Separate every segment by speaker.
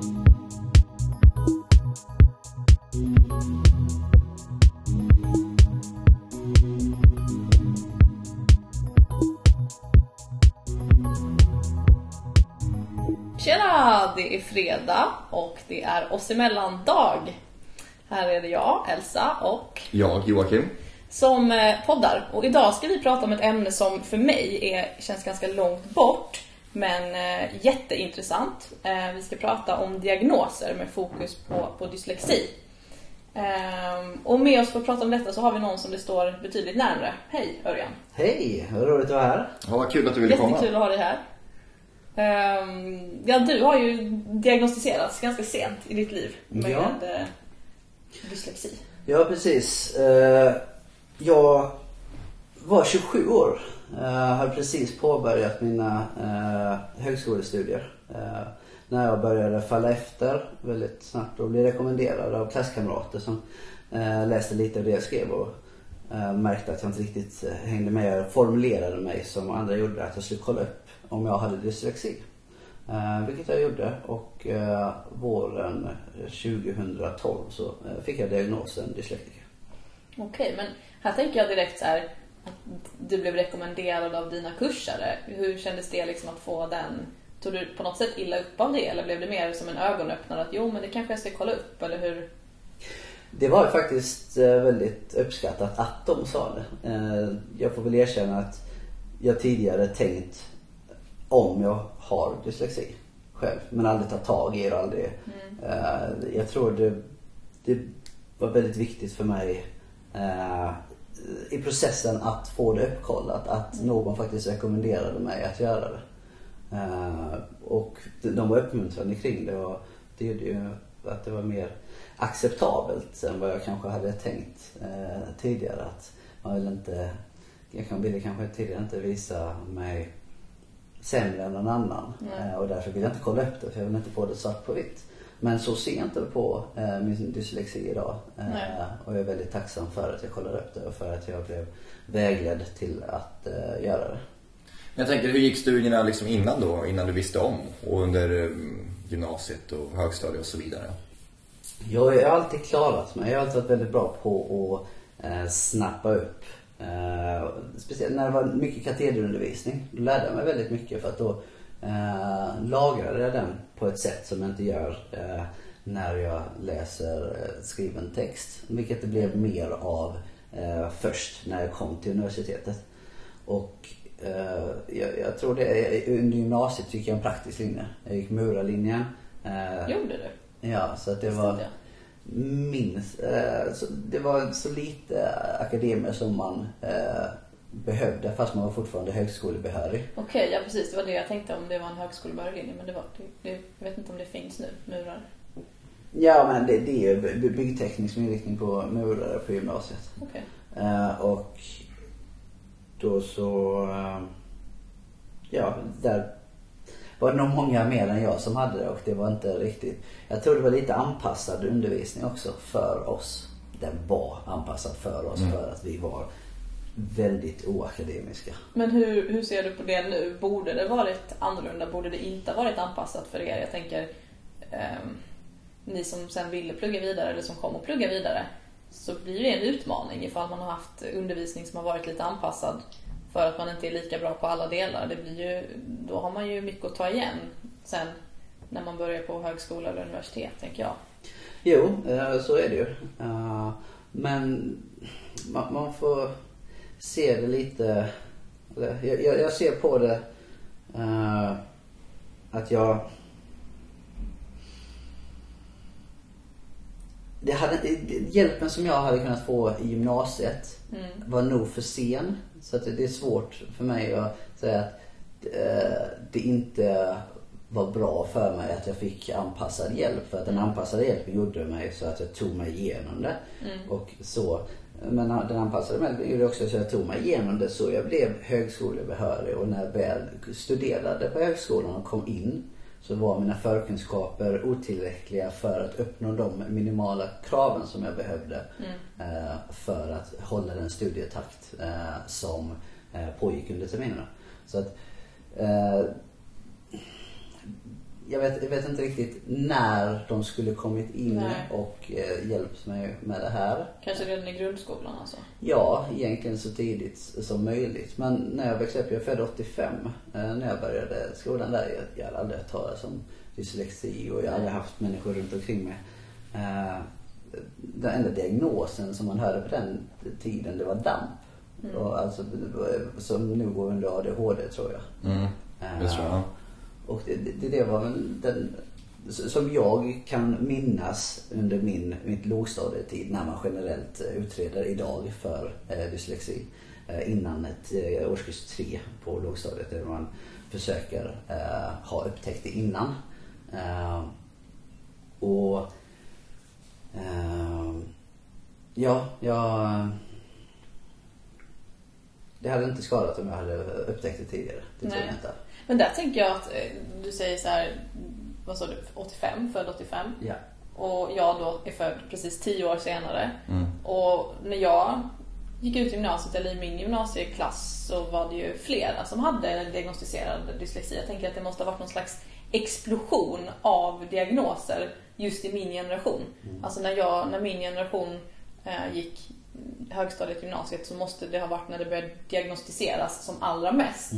Speaker 1: Tjena! Det är fredag och det är oss emellan dag. Här är det jag, Elsa och
Speaker 2: Jag, Joakim.
Speaker 1: som eh, poddar. Och idag ska vi prata om ett ämne som för mig är, känns ganska långt bort men eh, jätteintressant. Eh, vi ska prata om diagnoser med fokus på, på dyslexi. Ehm, och med oss för att prata om detta så har vi någon som det står betydligt närmare. Hej Örjan!
Speaker 3: Hej, vad roligt att vara här.
Speaker 2: Ja, vad kul att du ville komma.
Speaker 1: Jättekul att ha dig här. Ehm, ja, du har ju diagnostiserats ganska sent i ditt liv med
Speaker 3: Ja.
Speaker 1: eh, dyslexi.
Speaker 3: Ja, precis. Eh, Jag var 27 år. Jag hade precis påbörjat mina eh, högskolestudier. Eh, När jag började falla efter väldigt snabbt och blev rekommenderad av klasskamrater som eh, läste lite av det jag skrev och eh, märkte att jag inte riktigt eh, hängde med. Jag formulerade mig som andra gjorde, att jag skulle kolla upp om jag hade dyslexi. Eh, vilket jag gjorde och eh, våren eh, 2012 så eh, fick jag diagnosen dyslektiker.
Speaker 1: Okej, men här tänker jag direkt så här du blev rekommenderad av dina kursare. Hur kändes det liksom att få den? Tog du på något sätt illa upp av det eller blev det mer som en ögonöppnare att jo men det kanske jag ska kolla upp eller hur?
Speaker 3: Det var faktiskt eh, väldigt uppskattat att de sa det. Eh, Jag får väl erkänna att jag tidigare tänkt om jag har dyslexi själv men aldrig tagit tag i det och aldrig. Eh, Jag tror det, det var väldigt viktigt för mig i processen att få det uppkollat. Att någon faktiskt rekommenderade mig att göra det. Eh, och de var uppmuntrande kring det och det gjorde ju att det var mer acceptabelt än vad jag kanske hade tänkt eh, tidigare. Att man vill inte, jag ville kanske tidigare inte visa mig sämre än någon annan. Eh, och därför vill jag inte kolla upp det för jag vill inte få det svart på vitt. Men så ser jag inte på eh, min dyslexi idag. Eh, och jag är väldigt tacksam för att jag kollade upp det och för att jag blev vägledd till att eh, göra det.
Speaker 2: Jag tänker, hur gick studierna liksom innan då? Innan du visste om? Och under eh, gymnasiet och högstadiet och så vidare?
Speaker 3: Jag har alltid klarat mig. Jag har alltid varit väldigt bra på att eh, snappa upp. Eh, speciellt när det var mycket katederundervisning. Då lärde jag mig väldigt mycket för att då eh, lagrade jag den på ett sätt som jag inte gör eh, när jag läser eh, skriven text. Vilket det blev mer av eh, först när jag kom till universitetet. Och eh, jag, jag tror det, under gymnasiet gick jag en praktisk linje. Jag gick murarlinjen. Eh,
Speaker 1: Gjorde du?
Speaker 3: Ja, så att det var minst, eh, så det var så lite akademier som man eh, behövde fast man var fortfarande högskolebehörig.
Speaker 1: Okej, ja precis. Det var det jag tänkte om det var en högskolebehörig linje. Men det var, det, det, jag vet inte om det finns nu, murar.
Speaker 3: Ja men det, det är ju by- byggteknisk inriktning på murare på gymnasiet.
Speaker 1: Okej.
Speaker 3: Eh, och då så, eh, ja där var det nog många mer än jag som hade det och det var inte riktigt, jag tror det var lite anpassad undervisning också för oss. Den var anpassad för oss för att vi var väldigt oakademiska.
Speaker 1: Men hur, hur ser du på det nu? Borde det varit annorlunda? Borde det inte varit anpassat för er? Jag tänker, ehm, ni som sen ville plugga vidare eller som kom att plugga vidare, så blir det en utmaning ifall man har haft undervisning som har varit lite anpassad för att man inte är lika bra på alla delar. Det blir ju, då har man ju mycket att ta igen sen när man börjar på högskola eller universitet, tänker jag.
Speaker 3: Jo, eh, så är det ju. Eh, Men man får se det lite... Jag, jag, jag ser på det eh, att jag... Det hade, hjälpen som jag hade kunnat få i gymnasiet var nog för sen. Så att det, är svårt för mig att säga att eh, det inte var bra för mig att jag fick anpassad hjälp. För att den anpassade hjälpen gjorde mig så att jag tog mig igenom det. Och så. Men den anpassade hjälpen gjorde också så att jag tog mig igenom det så jag blev högskolebehörig. Och när jag väl studerade på högskolan och kom in så var mina förkunskaper otillräckliga för att uppnå de minimala kraven som jag behövde eh, för att hålla den studietakt eh, som eh, pågick under terminerna. Så att jag vet, jag vet inte riktigt när de skulle kommit in
Speaker 1: Nej.
Speaker 3: och eh, hjälpt mig med det här.
Speaker 1: Kanske redan i grundskolan alltså.
Speaker 3: Ja, egentligen så tidigt som möjligt. Men när jag växte upp, jag är född 85, eh, när jag började skolan där, jag, jag hade aldrig hört talas om dyslexi och jag har aldrig haft människor runt omkring mig. Eh, den enda diagnosen som man hörde på den tiden, det var DAMP. Och alltså, som nu går under ADHD tror jag.
Speaker 2: Mm. Det tror jag.
Speaker 3: Och det, det, det var väl den som jag kan minnas under min, mitt lågstadietid när man generellt eh, utreder idag för eh, dyslexi. Eh, innan ett eh, årskurs tre på lågstadiet där man försöker eh, ha upptäckt det innan. Och ja, jag det hade inte skadat om jag hade upptäckt det tidigare. Det tror jag inte.
Speaker 1: Men där tänker jag att eh, du säger så här, vad sa du, 85, född 85.
Speaker 3: Ja.
Speaker 1: Och jag då är född precis 10 år senare.
Speaker 2: Mm.
Speaker 1: Och när jag gick ut gymnasiet, eller i min gymnasieklass, så var det ju flera som hade diagnostiserad dyslexi. Jag tänker att det måste ha varit någon slags explosion av diagnoser just i min generation. Alltså när, jag, när min generation eh, gick högstadiet, gymnasiet så måste det ha varit när det började diagnostiseras som allra mest.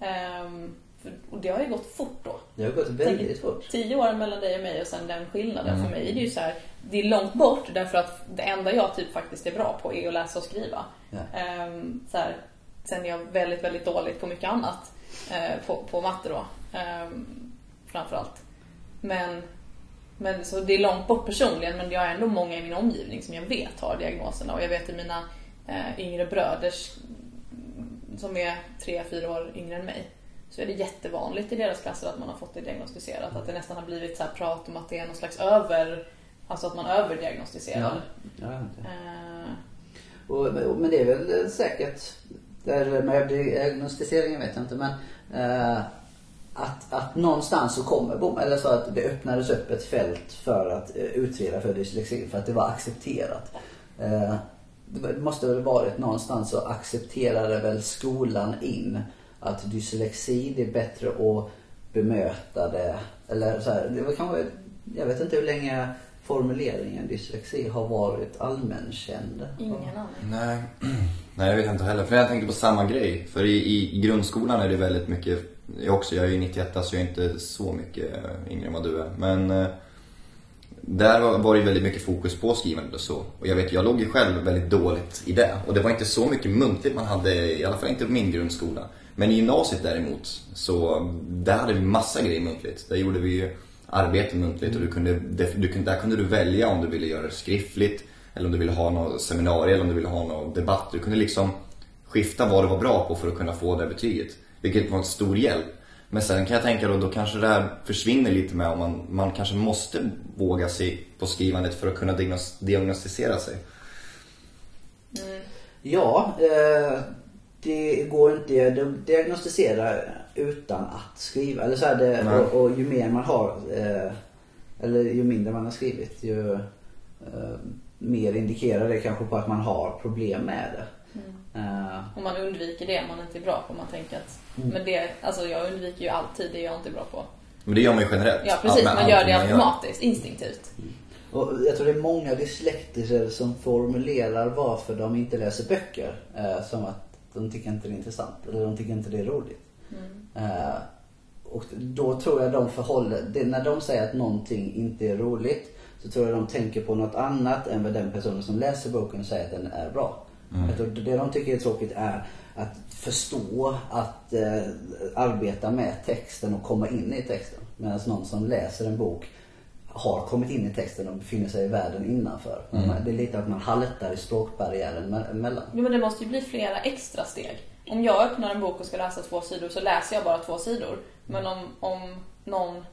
Speaker 1: Ehm, för, och det har ju gått fort då.
Speaker 3: Det har gått väldigt fort.
Speaker 1: Tio år mellan dig och mig och sen den skillnaden. För mig är det ju så här, det är långt bort därför att det enda jag typ faktiskt är bra på är att läsa och skriva.
Speaker 3: Ja.
Speaker 1: Ehm, så här, sen är jag väldigt, väldigt dålig på mycket annat. eh, på, på matte då. Um, framförallt. Men, men så det är långt bort personligen men jag har ändå många i min omgivning som jag vet har diagnoserna och jag vet i mina eh, yngre bröders som är tre, fyra år yngre än mig så är det jättevanligt i deras klasser att man har fått det diagnostiserat. Att det nästan har blivit så prat om att det är någon slags över... Alltså att man överdiagnostiserar.
Speaker 3: Ja.
Speaker 1: Eh,
Speaker 3: Och, men det är väl säkert, eller med diagnostiseringen vet jag inte men eh, att, att någonstans så kommer bom, eller så att det öppnades upp ett fält för att eh, utreda för dyslexi för att det var accepterat. Eh, det måste väl varit någonstans så accepterade väl skolan in att dyslexi det är bättre att bemöta det eller så här, det var kanske, jag vet inte hur länge formuleringen dyslexi har varit allmänkänd.
Speaker 1: ingen aning.
Speaker 2: Nej. Nej, jag vet inte heller. För jag tänkte på samma grej. För i, i, i grundskolan är det väldigt mycket, jag också, jag är ju 91 så jag är inte så mycket eh, yngre än vad du är. Men eh, där var, var det väldigt mycket fokus på skrivandet och så. Och jag vet, jag låg ju själv väldigt dåligt i det. Och det var inte så mycket muntligt man hade, i alla fall inte på min grundskola. Men i gymnasiet däremot, så där hade vi massa grejer muntligt. Där gjorde vi ju arbete muntligt och du kunde, du där kunde du välja om du ville göra det skriftligt eller om du ville ha något seminarium eller om du ville ha någon debatt. Du kunde liksom skifta vad du var bra på för att kunna få det betyget. Vilket var en stor hjälp. Men sen kan jag tänka då, då kanske det här försvinner lite med om man, man kanske måste våga sig på skrivandet för att kunna diagnos, diagnostisera sig.
Speaker 3: Ja, eh, det går inte att diagnostisera utan att skriva. Eller så är det, och, och ju mer man har, eh, eller ju mindre man har skrivit, ju eh, mer indikerar det kanske på att man har problem med det. Eh,
Speaker 1: Om man undviker det man inte är bra på. Man tänker att,
Speaker 3: Mm.
Speaker 1: men det, alltså jag undviker ju alltid det jag inte är bra på.
Speaker 2: Men det gör man ju generellt.
Speaker 1: Ja precis, man gör det automatiskt, instinktivt.
Speaker 3: Och jag tror det är många dyslektiker som formulerar varför de inte läser böcker eh, som att de tycker inte det är intressant eller de tycker inte det är roligt. Eh, och då tror jag de förhåller, det, när de säger att någonting inte är roligt så tror jag de tänker på något annat än vad den personen som läser boken säger att den är bra. Jag tror det de tycker är tråkigt är att förstå, att eh, arbeta med texten och komma in i texten. Medan någon som läser en bok har kommit in i texten och befinner sig i världen innanför. Det är lite att man haltar i språkbarriären me- emellan.
Speaker 1: Jo, men det måste ju bli flera extra steg. Om jag öppnar en bok och ska läsa två sidor så läser jag bara två sidor. Men om, om någon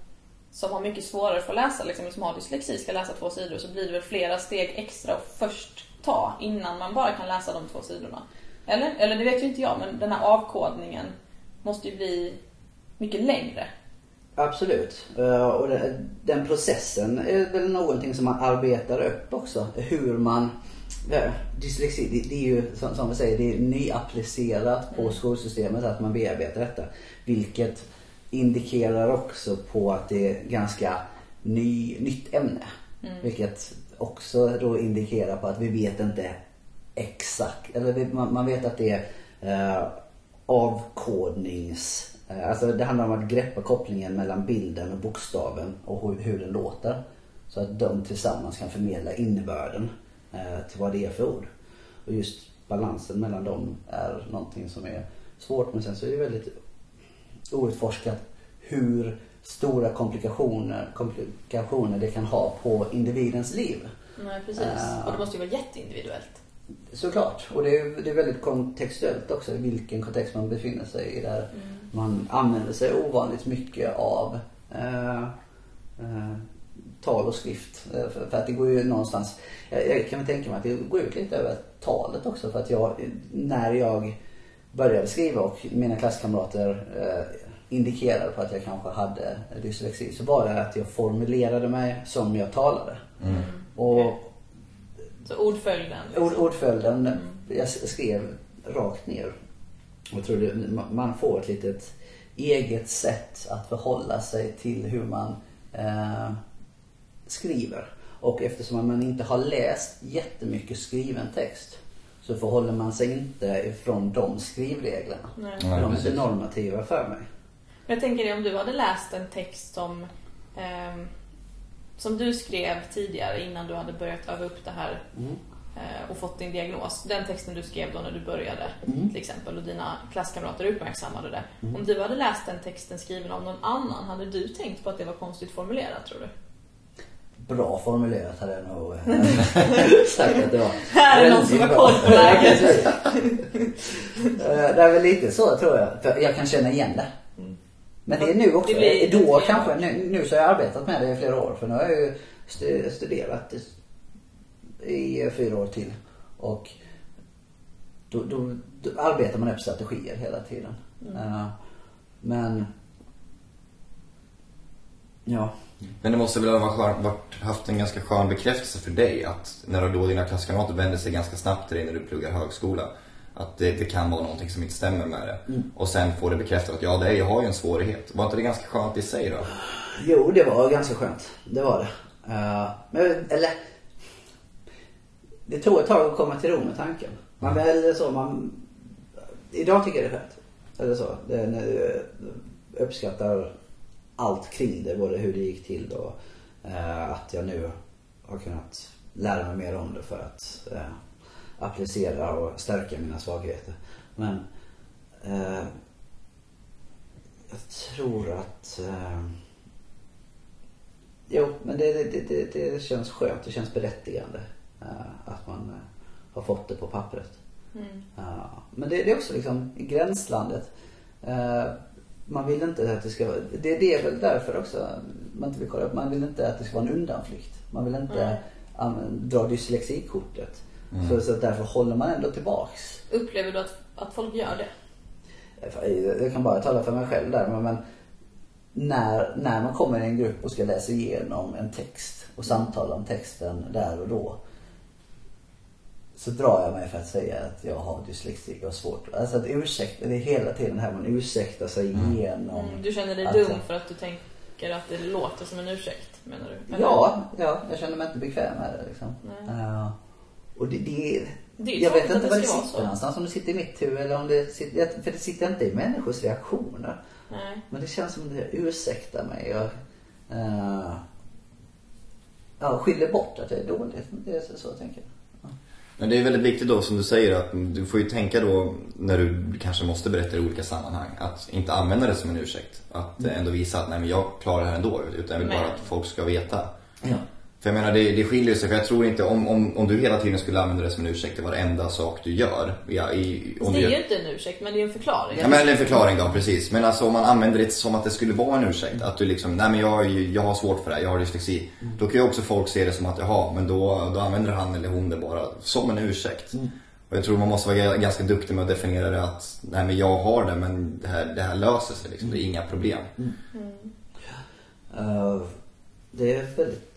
Speaker 1: som har mycket svårare för att läsa, liksom, som har dyslexi, ska läsa två sidor så blir det väl flera steg extra att först ta innan man bara kan läsa de två sidorna. Eller? Eller det vet ju inte jag, men den här avkodningen måste ju bli mycket längre.
Speaker 3: Absolut. Eh, Och den processen är väl någonting som man arbetar upp också. Hur man... Dyslexi, det, är ju som, vi säger, det är nyapplicerat på skolsystemet att man bearbetar detta. Vilket indikerar också på att det är ganska ny, nytt ämne. Vilket också då indikerar på att vi vet inte exakt, eller man vet att det är eh, avkodnings... Eh, alltså det handlar om att greppa kopplingen mellan bilden och bokstaven och hur, hur den låter. Så att de tillsammans kan förmedla innebörden eh, till vad det är för ord. Och just balansen mellan dem är någonting som är svårt men sen så är det väldigt outforskat hur stora komplikationer, komplikationer det kan ha på individens liv.
Speaker 1: Nej, precis.
Speaker 3: Eh.
Speaker 1: Och det måste ju vara jätteindividuellt.
Speaker 3: Såklart. Och det är, det är väldigt kontextuellt också i vilken kontext man befinner sig i. Där man använder sig ovanligt mycket av eh, eh, tal och skrift. Eh, För, för att det går ju någonstans, jag, jag kan väl tänka mig att det går ut lite över talet också. För att jag, när jag började skriva och mina klasskamrater eh, indikerade på att jag kanske hade dyslexi så var det att jag formulerade mig som jag talade. Och
Speaker 1: Så ordföljden. liksom.
Speaker 3: Ord, ordföljden, jag skrev rakt ner. Jag tror det, man får ett litet eget sätt att förhålla sig till hur man eh, skriver. Och eftersom man inte har läst jättemycket skriven text så förhåller man sig inte ifrån de skrivreglerna.
Speaker 1: Nej.
Speaker 3: För
Speaker 2: Nej,
Speaker 3: de är normativa för mig.
Speaker 1: Jag tänker det om du hade läst en text som, ehm, som du skrev tidigare innan du hade börjat öva upp det här eh, och fått din diagnos. Den texten du skrev då när du började till exempel och dina klasskamrater uppmärksammade det. Om du hade läst den texten skriven av någon annan, hade du tänkt på att det var konstigt formulerat tror du?
Speaker 3: Bra formulerat hade jag nog eh, sagt att det var.
Speaker 1: Här är någon som har koll på läget.
Speaker 3: Eh, Det är väl lite så tror jag. Jag kan känna igen det. Men det är nu också.
Speaker 1: Det blir
Speaker 3: då
Speaker 1: identifierbart.
Speaker 3: kanske. Nu, nu så har jag arbetat med det i flera år. För nu har jag ju stu- studerat i, fyra år till. Och då, då, då arbetar man efter strategier hela tiden. Eh, men ja.
Speaker 2: Men det måste väl ha varit, haft en ganska skön bekräftelse för dig att när då dina klasskamrater vänder sig ganska snabbt till dig när du pluggar högskola. Att det, det kan vara någonting som inte stämmer med det. Och sen får det bekräftat att ja, det är, jag har ju en svårighet. Var inte det ganska skönt i sig då?
Speaker 3: Jo, det var ganska skönt. Det var det. Eh, men, eller... Det tog ett tag att komma till ro med tanken. Man väl så, man... Idag tycker jag det är skönt. Eller så. Det, när jag uppskattar allt kring det. Både hur det gick till och eh, att jag nu har kunnat lära mig mer om det för att eh, applicera och stärka mina svagheter. Men eh, jag tror att eh, Jo, men det, det, det, det känns skönt. Det känns berättigande eh, att man eh, har fått det på pappret. Ja, men det, är också liksom i gränslandet. Eh, man vill inte att det ska vara, det, det är väl därför också man inte vill kolla upp. Man vill inte att det ska vara en undanflykt. Man vill inte använda, dra dyslexikortet. Så, så därför håller man ändå tillbaks.
Speaker 1: Upplever du att, att folk gör det?
Speaker 3: Jag kan bara tala för mig själv där. Men, men när, när man kommer i en grupp och ska läsa igenom en text och samtala om texten där och då. Så drar jag mig för att säga att jag har dyslexi och har svårt. Alltså att ursäkta, det är hela tiden här man ursäktar sig igenom.
Speaker 1: Mm, du känner dig
Speaker 3: att-
Speaker 1: dum för att du tänker att det låter som en ursäkt, menar du? Eller?
Speaker 3: Ja, ja, jag känner mig inte bekväm med det liksom.
Speaker 1: Nej.
Speaker 3: Eh, och det, det,
Speaker 1: Det är
Speaker 3: jag vet inte var
Speaker 1: det
Speaker 3: det sitter
Speaker 1: så.
Speaker 3: någonstans. Om det sitter i mitt huvud eller om det sitter, för det sitter inte i människors reaktioner.
Speaker 1: Nej.
Speaker 3: Men det känns som att det ursäktar mig och uh, ja, skyller bort att jag är dålig. Det är så, så jag tänker.
Speaker 2: Men det är väldigt viktigt då som du säger att du får ju tänka då när du kanske måste berätta i olika sammanhang att inte använda det som en ursäkt. Att eh, ändå visa att nej men jag klarar det här ändå utan jag vill bara att folk ska veta.
Speaker 3: Ja.
Speaker 2: För jag menar det, det skiljer sig för jag tror inte om, om, om du hela tiden skulle använda det som en ursäkt i varenda sak du gör. Ja, i, om
Speaker 1: Det
Speaker 2: du
Speaker 1: är
Speaker 2: gör,
Speaker 1: ju inte en ursäkt, men det är en förklaring.
Speaker 2: Ja men en förklaring då, precis. Men alltså om man använder det som att det skulle vara en ursäkt. Att du liksom, nej men jag, jag har svårt för det här, jag har dyslexi. Då kan ju också folk se det som att, jaha, men då, då använder han eller hon det bara som en ursäkt. Och jag tror man måste vara ganska duktig med att definiera det att, nej men jag har det men det här, det här löser sig liksom, det är inga problem.
Speaker 3: Eh, det är väldigt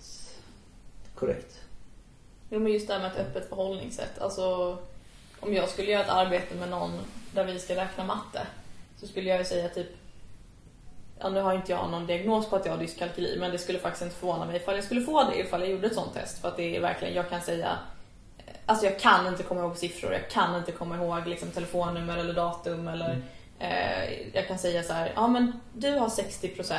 Speaker 3: korrekt.
Speaker 1: Jo, men just det här med ett öppet förhållningssätt. Alltså, om jag skulle göra ett arbete med någon där vi ska räkna matte så skulle jag ju säga typ ja, nu har inte jag någon diagnos på att jag har dyskalkyli men det skulle faktiskt inte förvåna mig ifall jag skulle få det ifall jag gjorde ett sånt test. För att det är verkligen, jag kan säga Alltså jag kan inte komma ihåg siffror, jag kan inte komma ihåg liksom, telefonnummer eller datum eller
Speaker 3: Mm.
Speaker 1: eh, Jag kan säga så här, ja men du har 60%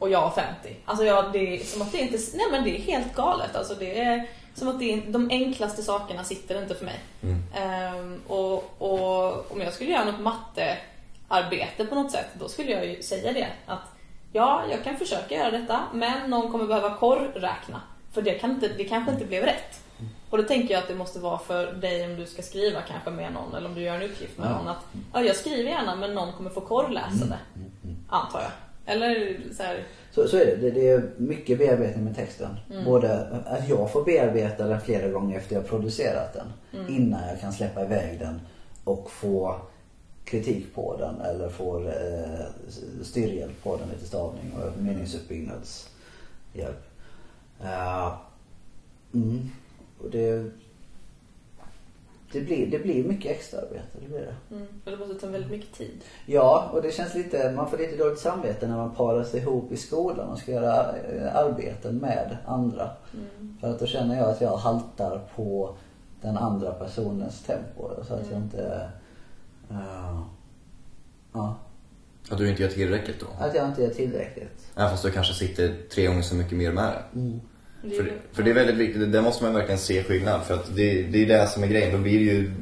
Speaker 1: och jag har 50. Alltså jag, det är som att det inte, nej men det är helt galet. Alltså det är som att det är, de enklaste sakerna sitter inte för mig.
Speaker 2: Mm.
Speaker 1: Ehm, och, och om jag skulle göra något mattearbete på något sätt, då skulle jag ju säga det. Att ja, jag kan försöka göra detta, men någon kommer behöva korrräkna. För det, kan inte, det kanske inte blev rätt. Och då tänker jag att det måste vara för dig om du ska skriva kanske med någon, eller om du gör en uppgift med
Speaker 3: Ja.
Speaker 1: någon. Att ja, jag skriver gärna, men någon kommer få korrläsa det. Antar jag. Eller så här,
Speaker 3: Så, så är det. det. Det är mycket bearbetning med texten. Både att jag får bearbeta den flera gånger efter jag producerat den. Innan jag kan släppa iväg den och få kritik på den eller få eh, styrhjälp på den, lite stavning och meningsuppbyggnadshjälp. Uh, mm. Och det, det, blir, det blir mycket extraarbete, det blir det.
Speaker 1: mm, för det måste ta väldigt mycket tid.
Speaker 3: Ja, och det känns lite, man får lite dåligt samvete när man parar sig ihop i skolan och ska göra eh, arbeten med andra. För att då känner jag att jag haltar på den andra personens tempo. Så att jag inte... eh, ja,
Speaker 2: Att du inte gör tillräckligt då?
Speaker 3: att jag inte är tillräckligt.
Speaker 2: Även fast du kanske sitter tre gånger så mycket mer med det.
Speaker 1: Är
Speaker 2: För, för det är väldigt viktigt, där måste man verkligen se skillnad. För att det, det är det som är grejen. Då blir ju,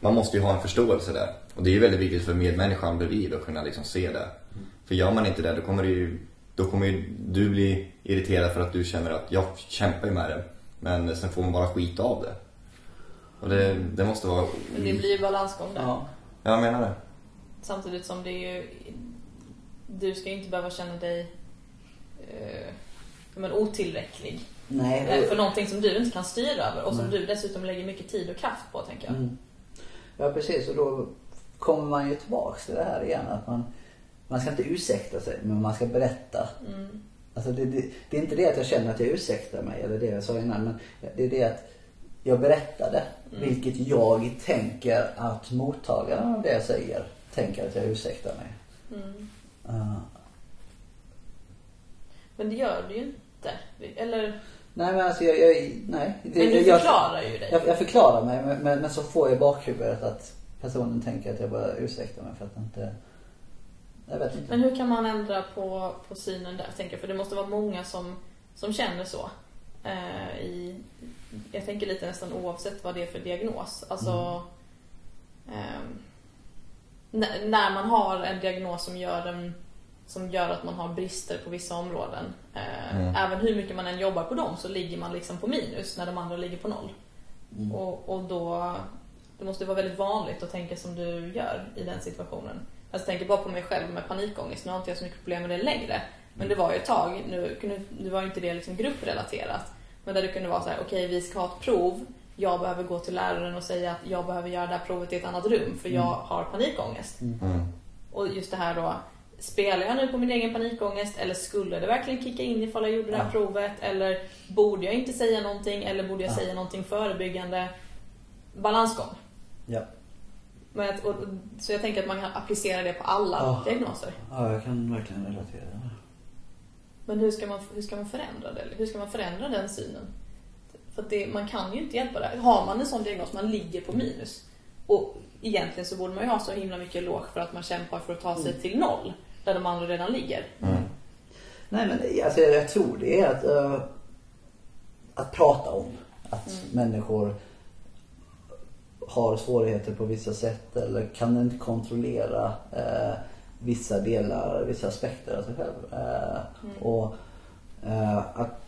Speaker 2: man måste ju ha en förståelse där. Och det är ju väldigt viktigt för medmänniskan bredvid att kunna liksom se det. För gör man inte det, då kommer det ju, då kommer ju du bli irriterad för att du känner att jag kämpar ju med det. Men sen får man bara skita av det. Och det, det måste vara...
Speaker 1: Men det blir ju balansgång där.
Speaker 3: Ja.
Speaker 2: Jag menar det.
Speaker 1: Samtidigt som det är ju... Du ska ju inte behöva känna dig eh, men otillräcklig.
Speaker 3: Nej.
Speaker 1: Eh, För någonting som du inte kan styra över och som
Speaker 3: Nej.
Speaker 1: du dessutom lägger mycket tid och kraft på, tänker jag.
Speaker 3: Mm. Ja precis och då kommer man ju tillbaks till det här igen att man, man ska inte ursäkta sig men man ska berätta.
Speaker 1: Mm.
Speaker 3: Alltså det, det, det är inte det att jag känner att jag ursäktar mig eller det jag sa innan men det är det att jag berättade vilket jag tänker att mottagaren av det jag säger tänker att jag ursäktar mig.
Speaker 1: Mm.
Speaker 3: Uh,
Speaker 1: Men det gör du ju inte. Eller,
Speaker 3: nej men alltså jag, jag nej. Det,
Speaker 1: men du
Speaker 3: jag,
Speaker 1: förklarar ju dig.
Speaker 3: Jag, jag förklarar mig men, men, men så får jag i bakhuvudet att personen tänker att jag bara ursäktar mig för att inte jag vet inte.
Speaker 1: Men hur kan man ändra på, på synen där, tänker jag? För det måste vara många som, som känner så. Eh, i, jag tänker lite nästan oavsett vad det är för diagnos. Alltså, ehm, när, när man har en diagnos som gör, den, som gör att man har brister på vissa områden. Eh,
Speaker 2: Mm.
Speaker 1: Även hur mycket man än jobbar på dem så ligger man liksom på minus när de andra ligger på noll.
Speaker 3: Mm.
Speaker 1: Och, och då, det måste vara väldigt vanligt att tänka som du gör i den situationen. Alltså, jag tänker bara på mig själv med panikångest. Nu har inte jag så mycket problem med det längre. Men det var ju ett tag, nu, nu var inte det liksom grupprelaterat. Men där det kunde vara så här: okej vi ska ha ett prov. Jag behöver gå till läraren och säga att jag behöver göra det här provet i ett annat rum för jag har panikångest.
Speaker 2: Mm.
Speaker 1: Och just det här då, spelar jag nu på min egen panikångest eller skulle det verkligen kicka in ifall jag gjorde det här
Speaker 3: Ja.
Speaker 1: provet? Eller borde jag inte säga någonting eller borde jag
Speaker 3: Ja.
Speaker 1: säga någonting förebyggande? Balansgång.
Speaker 3: Ja.
Speaker 1: Men att, och, så jag tänker att man kan applicera det på alla
Speaker 3: Ja.
Speaker 1: diagnoser.
Speaker 3: ja, jag kan verkligen relatera.
Speaker 1: Men hur ska man, hur ska man förändra det? Hur ska man förändra den synen? För det, man kan ju inte hjälpa det. Har man en sån diagnos, man ligger på minus. Och egentligen så borde man ju ha så himla mycket låg för att man kämpar för att ta sig till noll. Där de andra redan ligger.
Speaker 2: Mm.
Speaker 3: Nej men alltså, jag, jag tror det är att, eh, att prata om. Att människor har svårigheter på vissa sätt eller kan inte kontrollera eh, vissa delar, vissa aspekter av sig själv. Eh, Och eh, att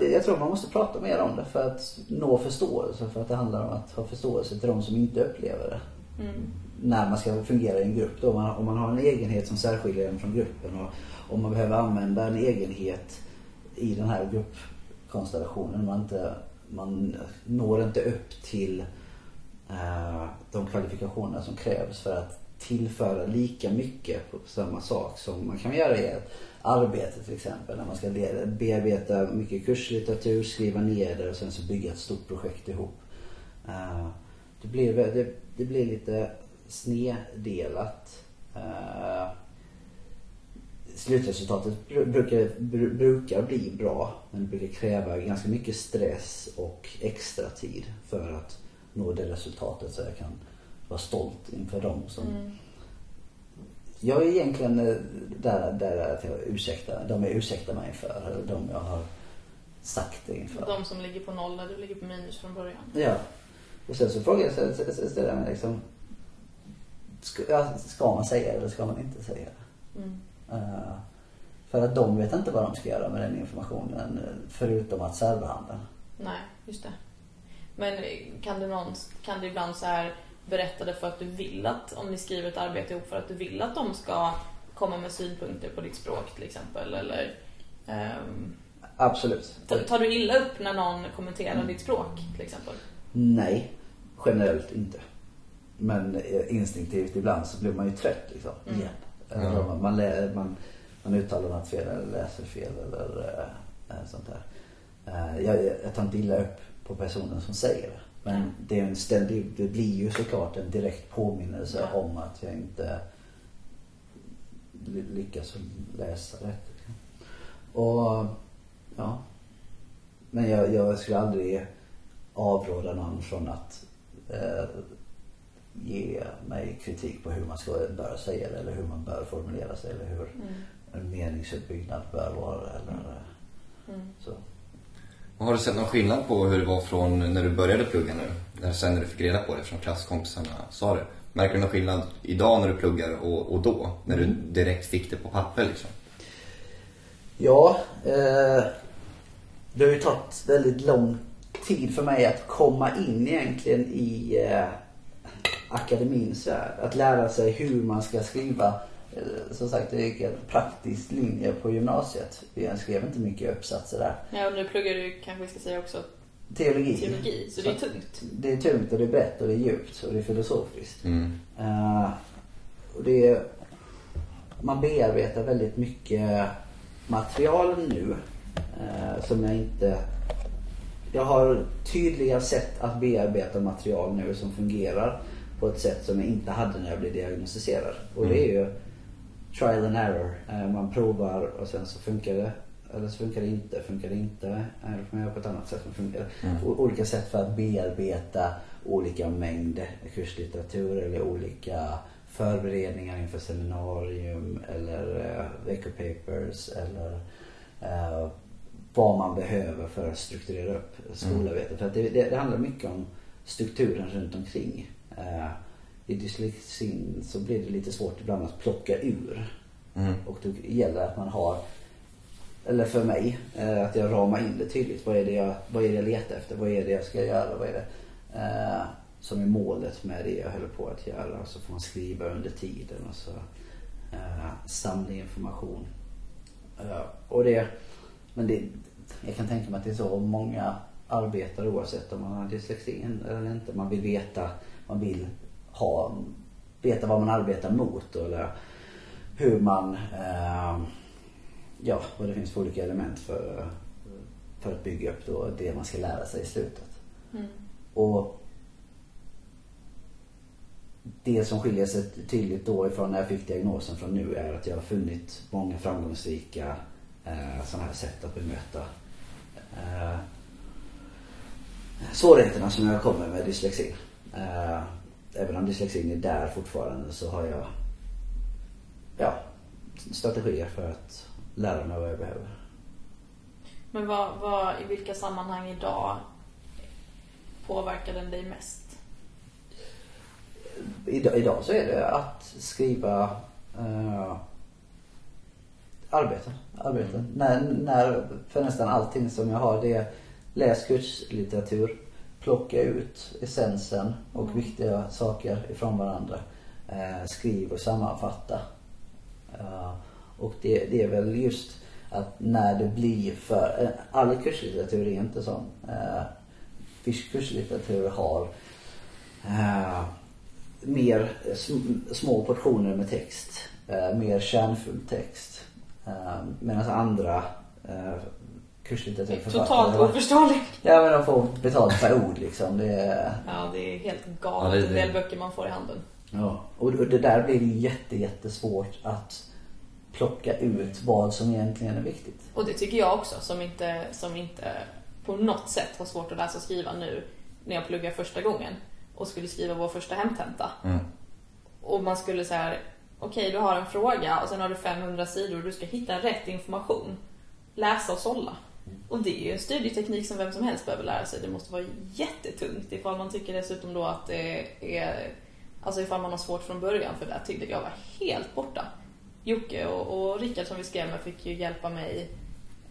Speaker 3: jag tror man måste prata mer om det för att nå förståelse. För att det handlar om att ha förståelse till de som inte upplever det.
Speaker 1: Mm.
Speaker 3: När man ska fungera i en grupp. Då. Om man- Om man har en egenhet som särskiljer en från gruppen och om man behöver använda en egenhet i den här gruppkonstellationen. Man, inte, man når inte upp till eh, de kvalifikationer som krävs för att tillföra lika mycket på samma sak som man kan göra i ett arbete till exempel. När man ska bearbeta mycket kurslitteratur, skriva ner det och sen så bygga ett stort projekt ihop. Eh, det, blir, det, det blir lite sneddelat. Eh, slutresultatet bru- brukar, bru- brukar bli bra. Men det brukar kräva ganska mycket stress och extra tid för att nå det resultatet så jag kan vara stolt inför dem som
Speaker 1: Mm.
Speaker 3: Jag är egentligen eh, där, där att jag ursäktar, de jag ursäktar mig för, eller de jag har sagt det inför.
Speaker 1: De som ligger på noll när du ligger på minus från början.
Speaker 3: Ja. Och sen så frågar jag ställer jag mig liksom, ska, man säga det eller ska man inte säga det?
Speaker 1: Mm.
Speaker 3: Eh, för att de vet inte vad de ska göra med den informationen förutom att särbehandla.
Speaker 1: Nej, just det. Men kan du, någon, kan du ibland så här berätta det för att du vill att, om ni skriver ett arbete ihop, för att du vill att de ska komma med synpunkter på ditt språk till exempel? Eller ehm,
Speaker 3: Absolut.
Speaker 1: tar, tar du illa upp när någon kommenterar ditt språk till exempel?
Speaker 3: Nej, generellt inte. Men instinktivt ibland så blir man ju trött liksom.
Speaker 1: Mm.
Speaker 2: Ja.
Speaker 3: Eller Man, man, lä- man, man uttalar något fel eller läser fel eller eh, sånt där. Eh, jag, jag- tar inte illa upp på personen som säger det. Men
Speaker 1: Mm.
Speaker 3: det, är en ständig, det blir ju såklart en direkt påminnelse
Speaker 1: Ja.
Speaker 3: om att jag inte ly- lyckas läsa rätt. Och ja. Men jag, jag skulle aldrig avråda någon från att eh, ge mig kritik på hur man ska, bör säga det eller hur man bör formulera sig eller hur
Speaker 1: Mm.
Speaker 3: en meningsuppbyggnad bör vara eller
Speaker 1: Mm.
Speaker 3: så.
Speaker 2: Har du sett någon skillnad på hur det var från när du började plugga nu? När sen när du fick reda på det från klasskompisarna sa det. Märker du någon skillnad idag när du pluggar och, och då? När du direkt fick det på papper liksom?
Speaker 3: Ja, eh, det har ju tagit väldigt lång tid för mig att komma in egentligen i eh, akademins värld. Att lära sig hur man ska skriva. Eh, som sagt, det gick en praktisk linje på gymnasiet. Jag skrev inte mycket uppsatser där.
Speaker 1: Ja, och nu pluggar du, kanske vi ska säga också,
Speaker 3: Teologi.
Speaker 1: teologi, så det är tungt.
Speaker 3: Det är tungt och det är brett och det är djupt och det är filosofiskt.
Speaker 2: Mm.
Speaker 3: Eh, och det är, man bearbetar väldigt mycket material nu eh, som jag inte... Jag har tydliga sätt att bearbeta material nu som fungerar på ett sätt som jag inte hade när jag blev diagnostiserad. Och det är ju trial and error. Eh, man provar och sen så funkar det. Eller så funkar det inte. Funkar det inte, eh, då får man göra på ett annat sätt funkar. O- Olika sätt för att bearbeta olika mängd kurslitteratur eller olika förberedningar inför seminarium eller eh, veckopapers eller eh, vad man behöver för att strukturera upp skolarbetet. För att det, det, det handlar mycket om strukturen runt omkring. Eh, I dyslexin så blir det lite svårt ibland att plocka ur.
Speaker 2: Mm.
Speaker 3: Och då gäller att man har, eller för mig, eh, att jag ramar in det tydligt. Vad är det jag, vad är det jag letar efter? Vad är det jag ska göra? Vad är det eh, som är målet med det jag håller på att göra? Så får man skriva under tiden och så samla information. Och det, men det, jag kan tänka mig att det är så många arbetar oavsett om man har dyslexi eller inte. Man vill veta, man vill ha, veta vad man arbetar mot eller hur man, eh, ja vad det finns för olika element för, för att bygga upp då det man ska lära sig i slutet.
Speaker 1: Mm.
Speaker 3: Och det som skiljer sig tydligt då ifrån när jag fick diagnosen från nu är att jag har funnit många framgångsrika eh, sådana här sätt att bemöta eh, svårigheterna som jag kommer med dyslexin. Eh, även om dyslexin är där fortfarande så har jag ja, strategier för att lära mig vad jag behöver.
Speaker 1: Men vad, vad, i vilka sammanhang idag påverkar den dig mest?
Speaker 3: Idag, idag så är det att skriva eh, arbeten. arbeten. När, när, för nästan allting som jag har det är läs kurslitteratur, plocka ut essensen och viktiga saker ifrån varandra. Eh, skriv och sammanfatta. Eh, och det, det är väl just att när det blir för, eh, all kurslitteratur är inte sån. Eh, viss kurslitteratur har eh, mer sm- små portioner med text. Eh, mer kärnfull text. Eh, Medan andra eh, kurslitteratur
Speaker 1: Totalt oförståelig.
Speaker 3: Ja men de får betalt per ord liksom. Det är,
Speaker 1: Ja, det är helt
Speaker 2: Ja,
Speaker 1: galet
Speaker 2: det är
Speaker 1: en
Speaker 2: det.
Speaker 1: del böcker man får i handen.
Speaker 3: ja. Och det där blir jätte, jättesvårt att plocka ut vad som egentligen är viktigt.
Speaker 1: Och det tycker jag också som inte, som inte på något sätt har svårt att läsa och skriva nu när jag pluggar första gången och skulle skriva vår första hemtenta.
Speaker 2: Mm.
Speaker 1: Och man skulle säga okej okay, du har en fråga och sen har du 500 sidor och du ska hitta rätt information. Läsa och sålla. Och det är ju en studieteknik som vem som helst behöver lära sig. Det måste vara jättetungt ifall man tycker dessutom då att det är Alltså ifall man har svårt från början för där tyckte jag var helt borta. Jocke och, och Rickard som vi skrev med fick ju hjälpa mig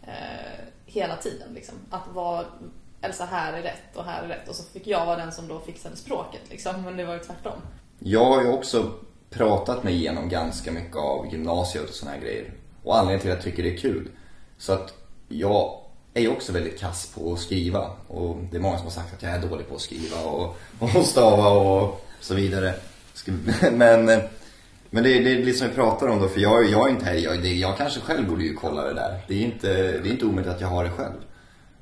Speaker 1: eh, hela tiden liksom. Att vara Elsa här är rätt och här är rätt och så fick jag vara den som då fixade språket liksom. Men det var ju tvärtom.
Speaker 2: Jag har ju också pratat mig igenom ganska mycket av gymnasiet och såna här grejer. Och anledningen till att jag tycker det är kul. Så att jag är ju också väldigt kass på att skriva. Och det är många som har sagt att jag är dålig på att skriva och, och stava och så vidare. Men, men det, det är lite som vi pratar om då, för jag, jag är inte här, jag, det, jag kanske själv borde ju kolla det där. Det är inte, det är inte omöjligt att jag har det själv.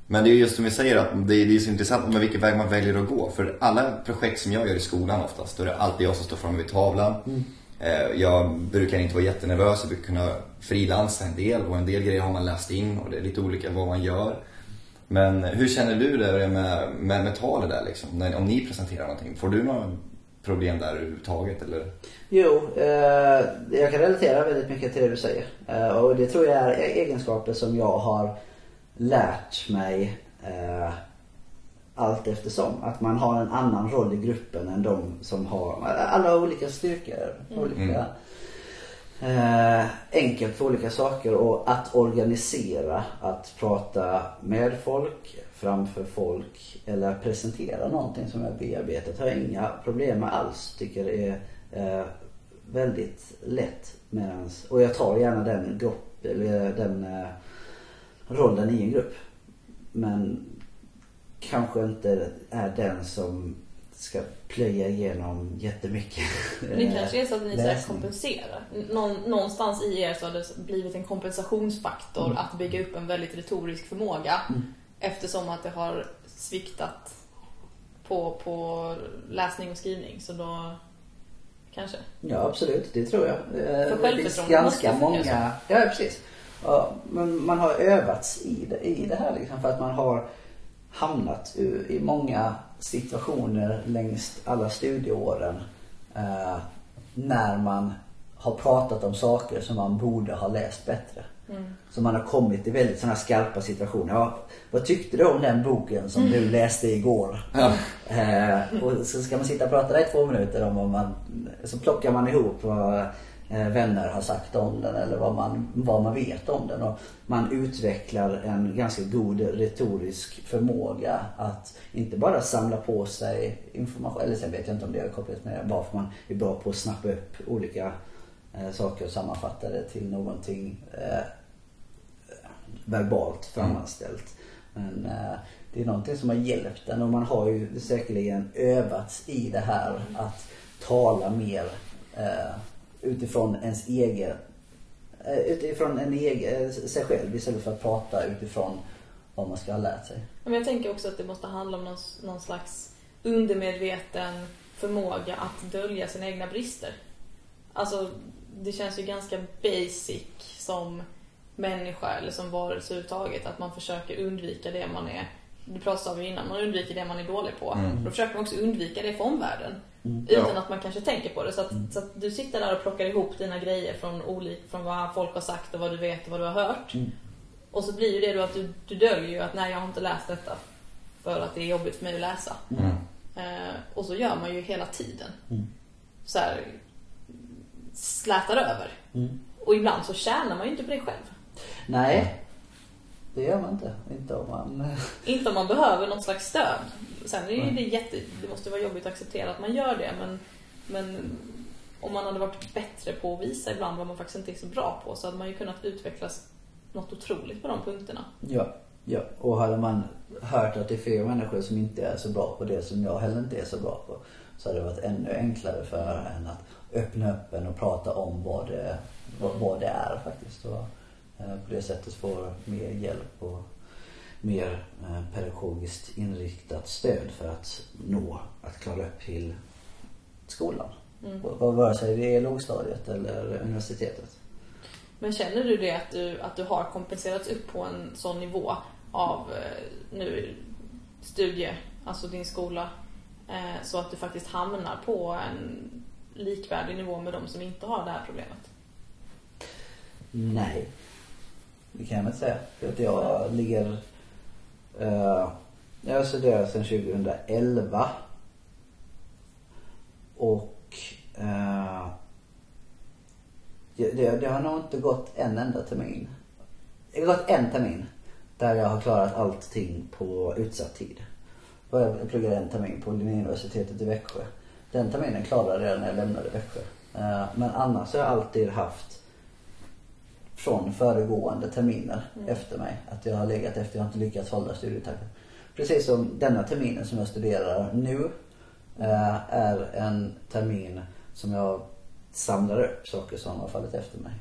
Speaker 2: Men det är just som vi säger att det, det är så intressant med vilken väg man väljer att gå. För alla projekt som jag gör i skolan oftast, då är det alltid jag som står framme vid tavlan. Mm. Eh, jag brukar inte vara jättenervös, jag brukar kunna frilansa en del och en del grejer har man läst in och det är lite olika vad man gör. Men hur känner du det med, med, med talet där liksom? När, om ni presenterar någonting, får du några problem där överhuvudtaget eller?
Speaker 3: Jo, eh, jag kan relatera väldigt mycket till det du säger. Eh, och det tror jag är egenskaper som jag har lärt mig eh, allt eftersom. Att man har en annan roll i gruppen än de som har, alla olika styrkor. Mm. Olika, eh, enkelt för olika saker och att organisera, att prata med folk, framför folk eller presentera någonting som är bearbetat har jag inga problem med alls. Tycker det är eh, väldigt lätt. Medans, och jag tar gärna den, grupp, eller den eh, rollen i en grupp. Men kanske inte är den som ska plöja igenom jättemycket
Speaker 1: Men det kanske är så att ni ska kompensera. någonstans i er så har det blivit en kompensationsfaktor mm. att bygga upp en väldigt retorisk förmåga. Mm. Eftersom att det har sviktat på, på läsning och skrivning. Så då kanske.
Speaker 3: Ja absolut, det tror jag. För det finns ganska många. Ja precis. Ja, men man har övats i det, i det här liksom för att man har hamnat i många situationer längs alla studieåren eh, när man har pratat om saker som man borde ha läst bättre. Mm. Så man har kommit i väldigt sådana skarpa situationer. Ja, vad tyckte du om den boken som du läste igår? Ja. Eh, och så ska man sitta och prata där i två minuter om vad man, så plockar man ihop vad Eh, vänner har sagt om den eller vad man, vad man vet om den. Och man utvecklar en ganska god retorisk förmåga att inte bara samla på sig information, eller sen vet jag inte om det är kopplat med varför man är bra på att snappa upp olika eh, saker och sammanfatta det till någonting eh, verbalt framställt. Men eh, det är någonting som har hjälpt en och man har ju säkerligen övats i det här att tala mer eh, utifrån ens egen eh, utifrån en egen, eh, sig själv istället för att prata utifrån vad man ska ha lärt sig.
Speaker 1: Men jag tänker också att det måste handla om någon, någon slags undermedveten förmåga att dölja sina egna brister. Alltså, det känns ju ganska basic som människa eller som varelse överhuvudtaget att man försöker undvika det man är det pratade vi innan, man undviker det man är dålig på. Mm. Då försöker man också undvika det för omvärlden. Mm. Utan ja. att man kanske tänker på det. Så att, mm. så att, du sitter där och plockar ihop dina grejer från, olik, från vad folk har sagt och vad du vet och vad du har hört. Mm. Och så blir det då att du, du döljer ju att nej jag har inte läst detta. För att det är jobbigt för mig att läsa. Mm. Eh, och så gör man ju hela tiden. Mm. Så här, slätar över. Mm. Och ibland så tjänar man ju inte på det själv.
Speaker 3: Nej. Det gör man inte. Inte om man...
Speaker 1: inte om man behöver något slags stöd. Sen är det, det jätte... Det måste vara jobbigt att acceptera att man gör det. Men, men om man hade varit bättre på att visa ibland vad man faktiskt inte är så bra på så hade man ju kunnat utvecklas något otroligt på de punkterna.
Speaker 3: Ja, ja. Och hade man hört att det är fler människor som inte är så bra på det som jag heller inte är så bra på så hade det varit ännu enklare för en att öppna upp en och prata om vad det, vad, vad det är faktiskt. Och, på det sättet får mer hjälp och mer eh, pedagogiskt inriktat stöd för att nå, att klara upp till skolan. Mm. Vare sig det är lågstadiet eller universitetet.
Speaker 1: Men känner du det att du, att du har kompenserats upp på en sån nivå av eh, nu studie, alltså din skola, eh, så att du faktiskt hamnar på en likvärdig nivå med de som inte har det här problemet?
Speaker 3: Nej. Det kan jag inte säga. För att jag ligger... Uh, jag har studerat sedan 2011. Och uh, det, det har nog inte gått en enda termin. Det har gått en termin där jag har klarat allting på utsatt tid. Jag pluggade en termin på Linnéuniversitetet i Växjö. Den terminen klarade jag när jag lämnade Växjö. Eh, men annars har jag alltid haft från föregående terminer mm. efter mig. Att jag har legat efter, jag har inte lyckats hålla studietakten. Precis som denna terminen som jag studerar nu eh, är en termin som jag samlar upp saker som har fallit efter mig.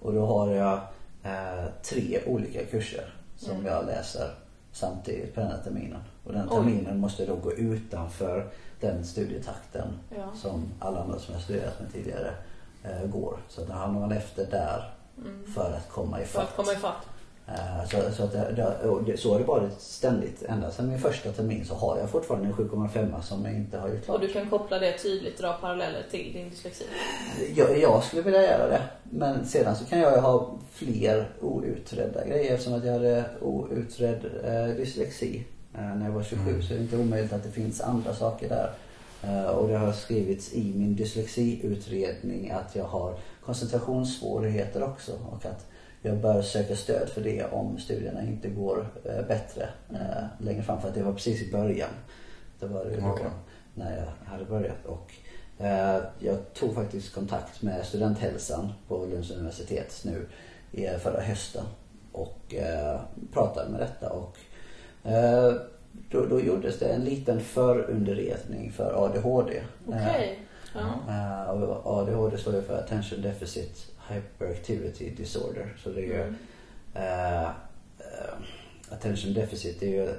Speaker 3: Och då har jag eh, tre olika kurser som mm. jag läser samtidigt på den här terminen. Och den terminen Oj. måste då gå utanför den studietakten ja. som alla andra som jag studerat med tidigare eh, går. Så då hamnar man efter där mm. för att komma ifatt.
Speaker 1: För att komma ifatt.
Speaker 3: Eh, så, så, att det, det, så har det varit ständigt. Ända sedan min första termin så har jag fortfarande en 7,5 som jag inte har gjort klart.
Speaker 1: Och du kan koppla det tydligt, dra paralleller till din dyslexi?
Speaker 3: Jag, jag skulle vilja göra det. Men sedan så kan jag ha fler outredda grejer eftersom att jag hade outredd eh, dyslexi eh, när jag var 27 mm. så är det inte omöjligt att det finns andra saker där. Eh, och det har skrivits i min dyslexiutredning att jag har koncentrationssvårigheter också och att jag bör söka stöd för det om studierna inte går eh, bättre eh, längre fram. För att det var precis i början. Det var det okay. när jag hade börjat. Och, eh, jag tog faktiskt kontakt med studenthälsan på Lunds universitet nu i, förra hösten. Och eh, pratade med detta. Och, då, då gjordes det en liten förunderredning för ADHD.
Speaker 1: Okay.
Speaker 3: Ja. och ADHD står ju för Attention Deficit hyperactivity disorder. Så det är ju uh, attention deficit, det är ju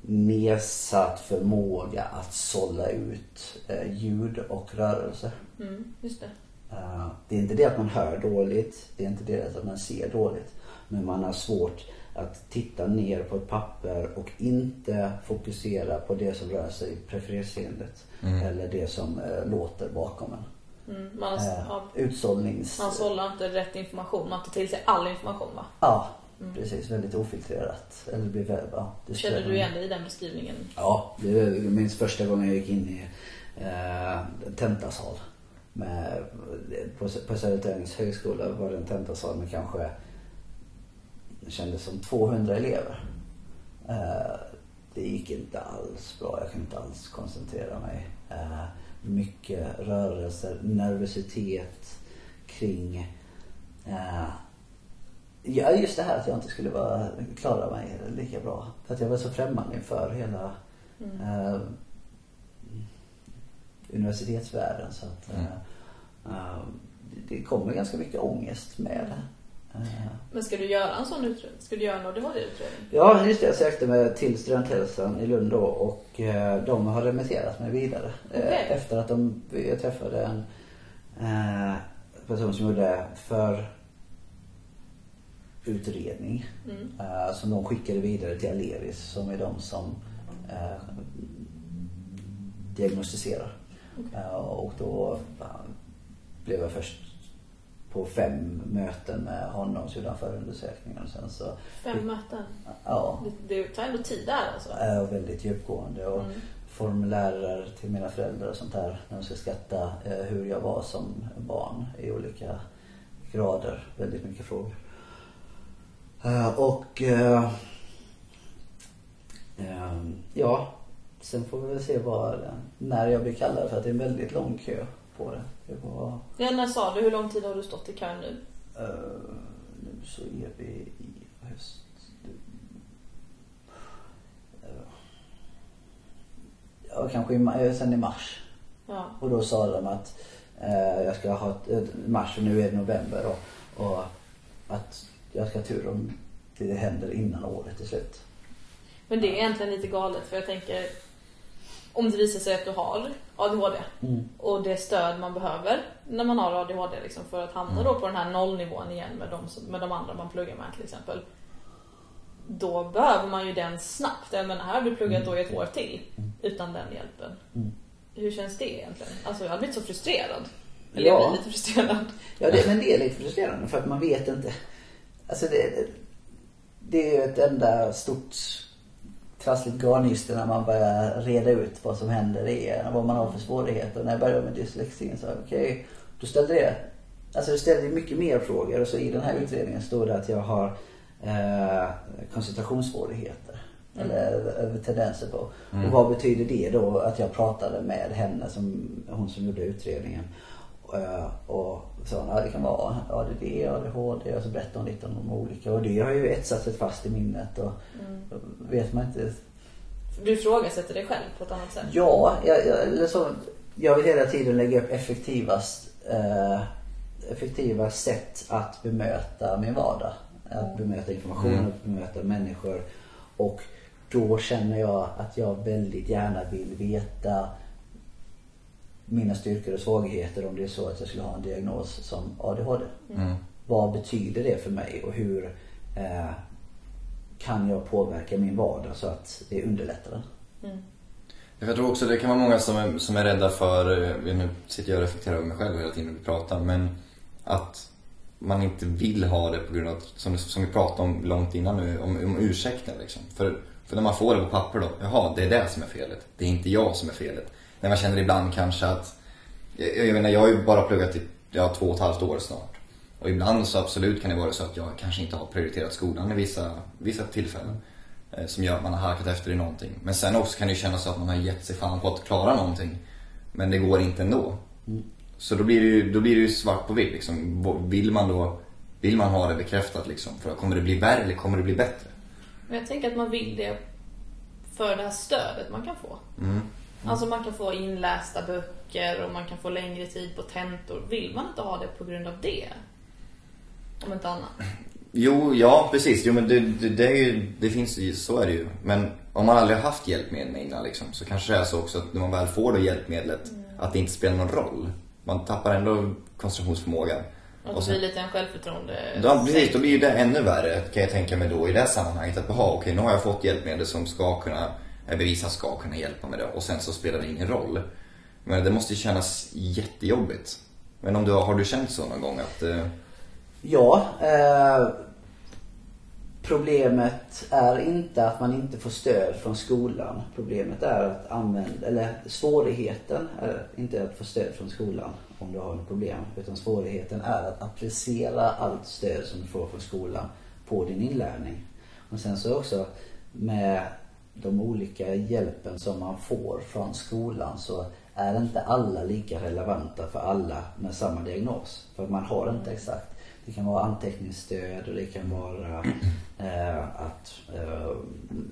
Speaker 3: nedsatt förmåga att sålla ut uh, ljud och rörelse.
Speaker 1: Mm, just det.
Speaker 3: Uh, det är inte det att man hör dåligt, det är inte det att man ser dåligt. Men man har svårt att titta ner på ett papper och inte fokusera på det som rör sig i preferensseendet. Mm. Eller det som låter bakom en.
Speaker 1: Mm, man,
Speaker 3: eh, ja, utsållnings...
Speaker 1: Man sållar inte rätt information, man tar till sig all information va?
Speaker 3: Ja, mm. precis. Väldigt ofiltrerat. Eller blir, ja,
Speaker 1: det Känner du igen dig i den beskrivningen?
Speaker 3: Ja, det minst första gången jag gick in i eh, tentasal. Med, på, på Södertörns högskola var det en tentasal med kanske det kändes som 200 elever. Eh, det gick inte alls bra. Jag kunde inte alls koncentrera mig. Eh, mycket rörelser, nervositet kring eh, Ja, just det här att jag inte skulle vara, klara mig lika bra. För att jag var så främmande inför hela mm. Eh, universitetsvärlden. Så att, mm. eh, det kommer ganska mycket ångest med det.
Speaker 1: Men ska du göra en sån utredning? Ska du göra en ADHD-utredning?
Speaker 3: Ja, just det. Jag sökte mig till Studenthälsan i Lund då och eh, de har remitterat mig vidare. Eh, okay. Efter att de, jag träffade en eh, person som gjorde för utredning mm. som de skickade vidare till Aleris som är de som diagnostiserar. Okay. och då blev jag först på fem möten med honom så gjorde han förundersökningen. Sen så,
Speaker 1: fem möten?
Speaker 3: Ja.
Speaker 1: Det, det tar ändå tid där alltså?
Speaker 3: Ja, väldigt djupgående. Och mm. formulärer till mina föräldrar och sånt där. När de ska skatta eh, hur jag var som barn i olika grader. Väldigt mycket frågor. Eh, och eh, ja, sen får vi väl se vad, när jag blir kallad för att det är en väldigt lång kö på det. Det var...
Speaker 1: Ja, när sa du? Hur lång tid har du stått i kön nu?
Speaker 3: Uh, nu så är vi i höst. Uh, ja, kanske i, eh, sen i mars. Ja. Och då sa de att uh, jag ska ha ett, mars och nu är det november och, och att jag ska ha tur om det händer innan året är slut.
Speaker 1: Men det är egentligen lite galet för jag tänker om det visar sig att du har ADHD
Speaker 3: Mm.
Speaker 1: och det stöd man behöver när man har ADHD liksom, för att hamna då på den här nollnivån igen med de, med de andra man pluggar med till exempel. Då behöver man ju den snabbt. Jag menar, här har du pluggat då i ett år till utan den hjälpen.
Speaker 3: Mm.
Speaker 1: Hur känns det egentligen? Alltså jag har blivit så frustrerad. Eller
Speaker 3: Ja.
Speaker 1: jag blir lite frustrerad.
Speaker 3: Ja, det, men det är lite frustrerande för att man vet inte. Alltså det, det är ju ett enda stort trassligt garnnyster när man börjar reda ut vad som händer i en, vad man har för svårigheter. När jag började med dyslexin så okej, då ställde det, alltså det ställde mycket mer frågor och så i den här utredningen står det att jag har eh, koncentrationssvårigheter. Eller över tendenser på. Och vad betyder det då att jag pratade med henne, som, hon som gjorde utredningen. Eh, Och sa ja det kan vara ADD, ADHD och så berättade hon lite om de olika. Och det har ju etsat sig fast i minnet och då vet man inte.
Speaker 1: Du ifrågasätter dig själv på ett annat sätt.
Speaker 3: Ja, jag, jag, eller så, jag vill hela tiden lägga upp effektivast, eh, effektiva sätt att bemöta min vardag. Att bemöta information,
Speaker 2: Mm.
Speaker 3: att bemöta människor. Och då känner jag att jag väldigt gärna vill veta mina styrkor och svagheter om det är så att jag skulle ha en diagnos som ADHD.
Speaker 2: Mm.
Speaker 3: Vad betyder det för mig och hur eh, kan jag påverka min vardag så att det underlättar den?
Speaker 2: Jag tror också det kan vara många som är, som är rädda för, eh, nu sitter jag och reflekterar över mig själv hela tiden när vi pratar, men att man inte vill ha det på grund av, som, som vi pratade om långt innan nu, om, om ursäkten liksom. För, för när man får det på papper då, jaha, det är det som är felet. Det är inte jag som är felet. När man känner ibland kanske att, jag, jag menar jag har ju bara pluggat i, ja, två och ett halvt år snart. Och ibland så absolut kan det vara så att jag kanske inte har prioriterat skolan i vissa, vissa tillfällen. eh, Som gör att man har halkat efter i någonting. Men sen också kan det ju kännas så att man har gett sig fan på att klara någonting. Men det går inte ändå. Så då blir det ju, då blir det ju svart på vitt liksom. Vill man då, vill man ha det bekräftat liksom? För kommer det bli värre eller kommer det bli bättre?
Speaker 1: Men jag tänker att man vill det för det här stödet man kan få. Alltså man kan få inlästa böcker och man kan få längre tid på tentor. Vill man inte ha det på grund av det? Om inte annat.
Speaker 2: Jo, ja precis. Jo men det, det, det är ju, det finns ju, så är det ju. Men om man aldrig har haft hjälpmedel innan liksom, så kanske det är så också att när man väl får då hjälpmedlet, att det inte spelar någon roll. Man tappar ändå koncentrationsförmågan.
Speaker 1: Och
Speaker 2: Och sen-
Speaker 1: blir lite en självförtroende...
Speaker 2: Ja, precis. Då blir det ännu värre kan jag tänka mig då i det här sammanhanget. Att jaha, okej nu har jag fått hjälpmedel som ska kunna, bevisen ska kunna hjälpa mig det. Och sen så spelar det ingen roll. Men det måste ju kännas jättejobbigt. Men om du har, har du känt så någon gång att, eh,
Speaker 3: Ja, eh, problemet är inte att man inte får stöd från skolan. Problemet är att använda, eller svårigheten är inte att få stöd från skolan om du har ett problem. Utan svårigheten är att applicera allt stöd som du får från skolan på din inlärning. Och sen så också med de olika hjälpen som man får från skolan så är inte alla lika relevanta för alla med samma diagnos. För man har inte exakt. Det kan vara anteckningsstöd och det kan vara eh, att eh,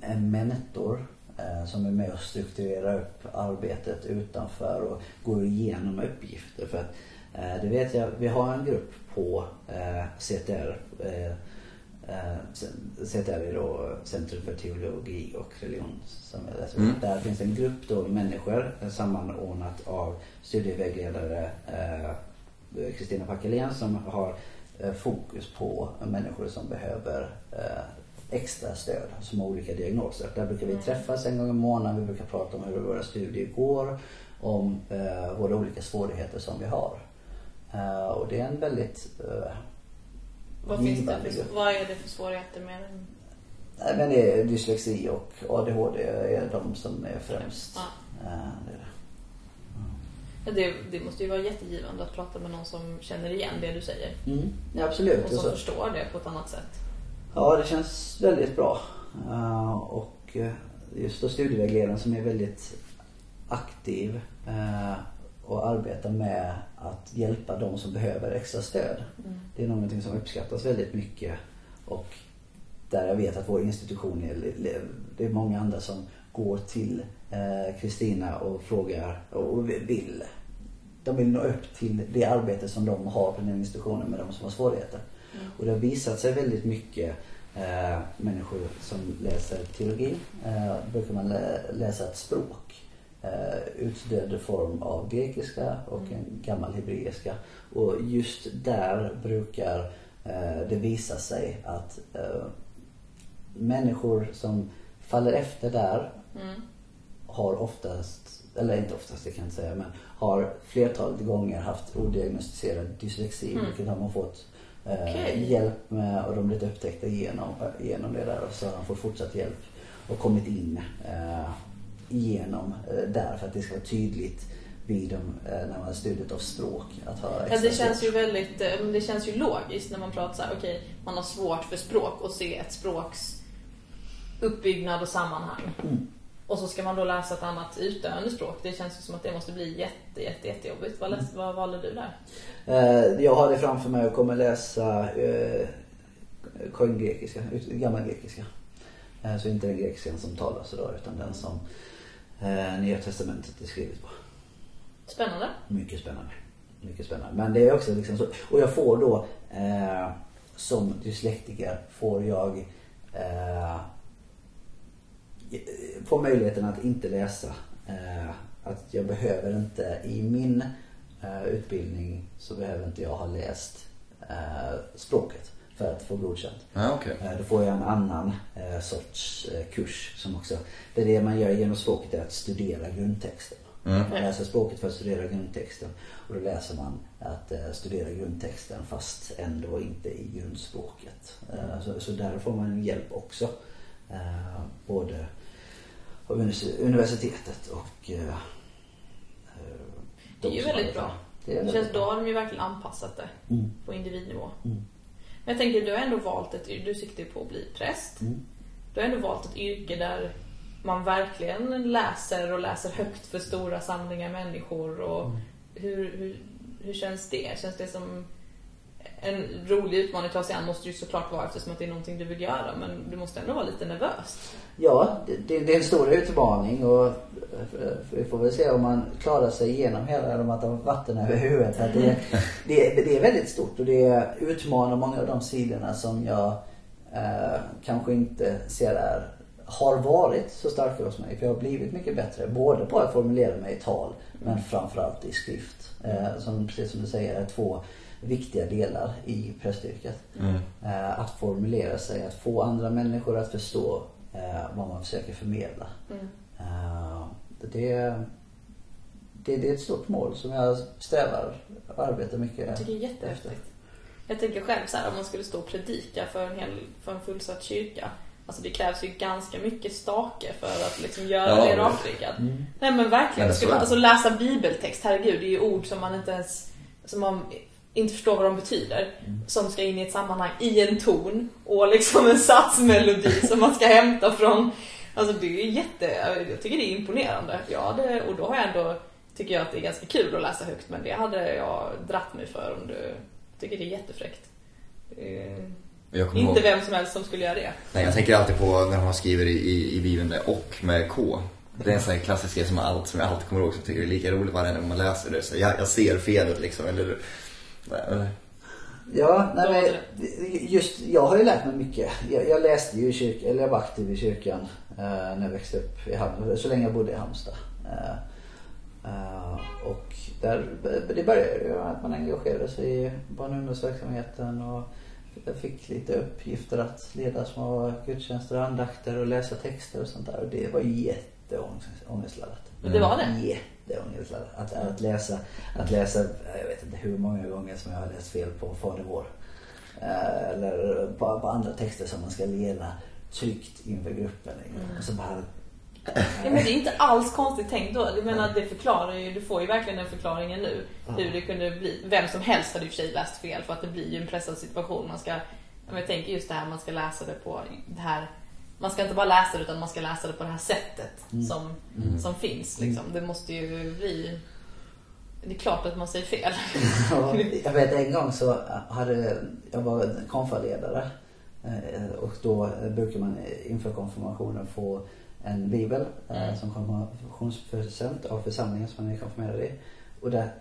Speaker 3: en mentor eh, som är med och strukturerar upp arbetet utanför och går igenom uppgifter. För att, eh, det vet jag, vi har en grupp på eh, CTR eh, Eh, CTR är då Centrum för teologi och religion. Som jag läser.
Speaker 2: Mm.
Speaker 3: Där finns en grupp då människor eh, sammanordnat av studievägledare eh, Kristina Packelén som har eh, fokus på människor som behöver eh, extra stöd som har olika diagnoser. Där brukar vi träffas en gång i månaden. Vi brukar prata om hur våra studier går. Om eh, våra olika svårigheter som vi har. Eh, och det är en väldigt eh,
Speaker 1: Vad, finns det för, vad är det för svårigheter med den?
Speaker 3: Nej, men det är dyslexi och ADHD är de som är främst.
Speaker 1: Ja.
Speaker 3: Eh, det är det.
Speaker 1: Ja, Det, det måste ju vara jättegivande att prata med någon som känner igen det du säger.
Speaker 3: Mm, ja, absolut.
Speaker 1: Och som
Speaker 3: så,
Speaker 1: förstår det på ett annat sätt.
Speaker 3: ja, det känns väldigt bra. Eh, och eh, just då studievägledaren som är väldigt aktiv och arbetar med att hjälpa de som behöver extra stöd. Det är någonting som uppskattas väldigt mycket. Och där jag vet att vår institution är, det är många andra som går till eh, Kristina och frågar och vill. De vill nå upp till det arbete som de har på den institutionen med de som har svårigheter. Och det har visat sig väldigt mycket eh, människor som läser teologi. Eh, brukar man lä- läsa ett språk. Eh, utdöd form av grekiska och en gammal hebreiska. Och just där brukar eh, det visa sig att eh, människor som faller efter där
Speaker 1: Mm.
Speaker 3: har oftast, eller inte oftast det kan jag inte säga, men har flertalet gånger haft odiagnostiserad dyslexi.
Speaker 1: Mm.
Speaker 3: Vilket har man fått
Speaker 1: Okej.
Speaker 3: hjälp med och de blivit upptäckta genom, genom det där. Och så har de fått fortsatt hjälp och kommit in igenom eh, där för att det ska vara tydligt vid de, eh, när man har studiet av språk att höra
Speaker 1: Ja, det känns ju väldigt, eh, det känns ju logiskt när man pratar så här, okej, man har svårt för språk och se ett språks uppbyggnad och sammanhang.
Speaker 3: Mm.
Speaker 1: Och så ska man då läsa ett annat utdöende språk. Det känns ju som att det måste bli jätte, jätte, jättejobbigt. Vad, läs, vad valde du där?
Speaker 3: Jag har det framför mig och kommer läsa eh, koingrekiska, gammalgrekiska. Så inte den grekiskan som talas idag utan den som eh, Nya Testamentet är skrivet på.
Speaker 1: Spännande.
Speaker 3: Mycket spännande. Mycket spännande. Men det är också liksom så. Och jag får då eh, som dyslektiker får jag eh, får möjligheten att inte läsa. Eh, att jag behöver inte i min eh, utbildning så behöver inte jag ha läst eh, språket för att få godkänt.
Speaker 2: Ja, okej.
Speaker 3: Eh, Då får jag en annan eh, sorts eh, kurs som också, det är det man gör genom språket är att studera grundtexten.
Speaker 2: Mm.
Speaker 3: Man läser språket för att studera grundtexten och då läser man att studera grundtexten fast ändå inte i grundspråket. Så, så där får man hjälp också. Både av univers- universitetet och eh,
Speaker 1: Det är ju
Speaker 3: de
Speaker 1: väldigt bra.
Speaker 3: Det
Speaker 1: känns, då har de ju verkligen anpassat det
Speaker 3: Mm.
Speaker 1: på individnivå.
Speaker 3: Mm.
Speaker 1: Men jag tänker, du har ändå valt ett yrke, du siktar ju på att bli präst.
Speaker 3: Mm.
Speaker 1: Du har ändå valt ett yrke där man verkligen läser och läser högt för stora samlingar människor. Och
Speaker 3: Mm.
Speaker 1: hur, hur, hur känns det? Känns det som en rolig utmaning att ta sig an? Måste ju såklart vara eftersom att det är någonting du vill göra. Men du måste ändå vara lite nervös.
Speaker 3: Ja, det, det, är en stor utmaning och eh, vi får väl se om man klarar sig igenom hela de att ha vatten över huvudet. Att det, det, det är väldigt stort och det utmanar många av de sidorna som jag eh, kanske inte ser är, har varit så starka hos mig. För jag har blivit mycket bättre både på att formulera mig i tal men framförallt i skrift. Eh, som precis som du säger är två viktiga delar i prästyrket.
Speaker 2: Mm.
Speaker 3: Eh, att formulera sig, att få andra människor att förstå eh, vad man försöker förmedla.
Speaker 1: Mm.
Speaker 3: Eh, det, det, det är ett stort mål som jag strävar och arbetar mycket
Speaker 1: Jag tycker det är jättehäftigt. Jag tänker själv så här, om man skulle stå och predika för en, hel, för en fullsatt kyrka. Alltså det krävs ju ganska mycket stake för att liksom göra
Speaker 2: Ja,
Speaker 1: det rakryggad.
Speaker 3: Mm.
Speaker 1: Nej men verkligen.
Speaker 2: Men
Speaker 1: Skulle, alltså läsa bibeltext, herregud, det är ju ord som man inte ens som man inte förstår vad de betyder. Som ska in i ett sammanhang i en ton och liksom en satsmelodi som man ska hämta från. Alltså det är jätte, jag tycker det är imponerande. Ja, det, och då har jag ändå, tycker jag att det är ganska kul att läsa högt men det hade jag dratt mig för om du tycker det är jättefräckt.
Speaker 2: Kommer
Speaker 1: inte
Speaker 2: ihåg,
Speaker 1: vem som helst som skulle göra det.
Speaker 2: nej, jag tänker alltid på när man skriver i, i, i Bibeln med och med K. Det är en sån här klassisk grej som, allt, som jag alltid kommer ihåg som tycker det är lika roligt varje gång man läser det. Så jag, jag ser felet liksom. Eller, eller,
Speaker 3: Ja, nej, men just, jag har ju lärt mig mycket. Jag, jag läste ju i kyrkan, eller jag var aktiv i kyrkan eh, när jag växte upp i Halmstad, så länge jag bodde i Halmstad. Eh, eh, och där, det började ju att man engagerade sig i barn och ungdomsverksamheten och jag fick lite uppgifter att leda små gudstjänster och andakter och läsa texter och sånt där. Och det var jätteångestladdat.
Speaker 1: Men det var det.
Speaker 3: Jätteångestladdat. Att, att läsa, att läsa, jag vet inte hur många gånger som jag har läst fel på Fader vår. Eh, Eller på, på andra texter som man ska leda tryggt inför gruppen. Och så bara...
Speaker 1: Ja, men det är inte alls konstigt tänkt då. Jag menar, det förklarar ju, du får ju verkligen den förklaringen nu. Hur det kunde bli. Vem som helst hade i och för sig läst fel för att det blir ju en pressad situation. Man ska, jag tänker just det här, man ska läsa det på det här. Man ska inte bara läsa det utan man ska läsa det på det här sättet som, som finns. Liksom. Det måste ju bli... Det är klart att man säger fel.
Speaker 3: Ja, jag vet en gång så hade jag var konfaledare eh, och då brukar man inför konfirmationen få en bibel eh,
Speaker 1: Mm.
Speaker 3: som konfirmationspresent av församlingen som man är konfirmerad i. Och där,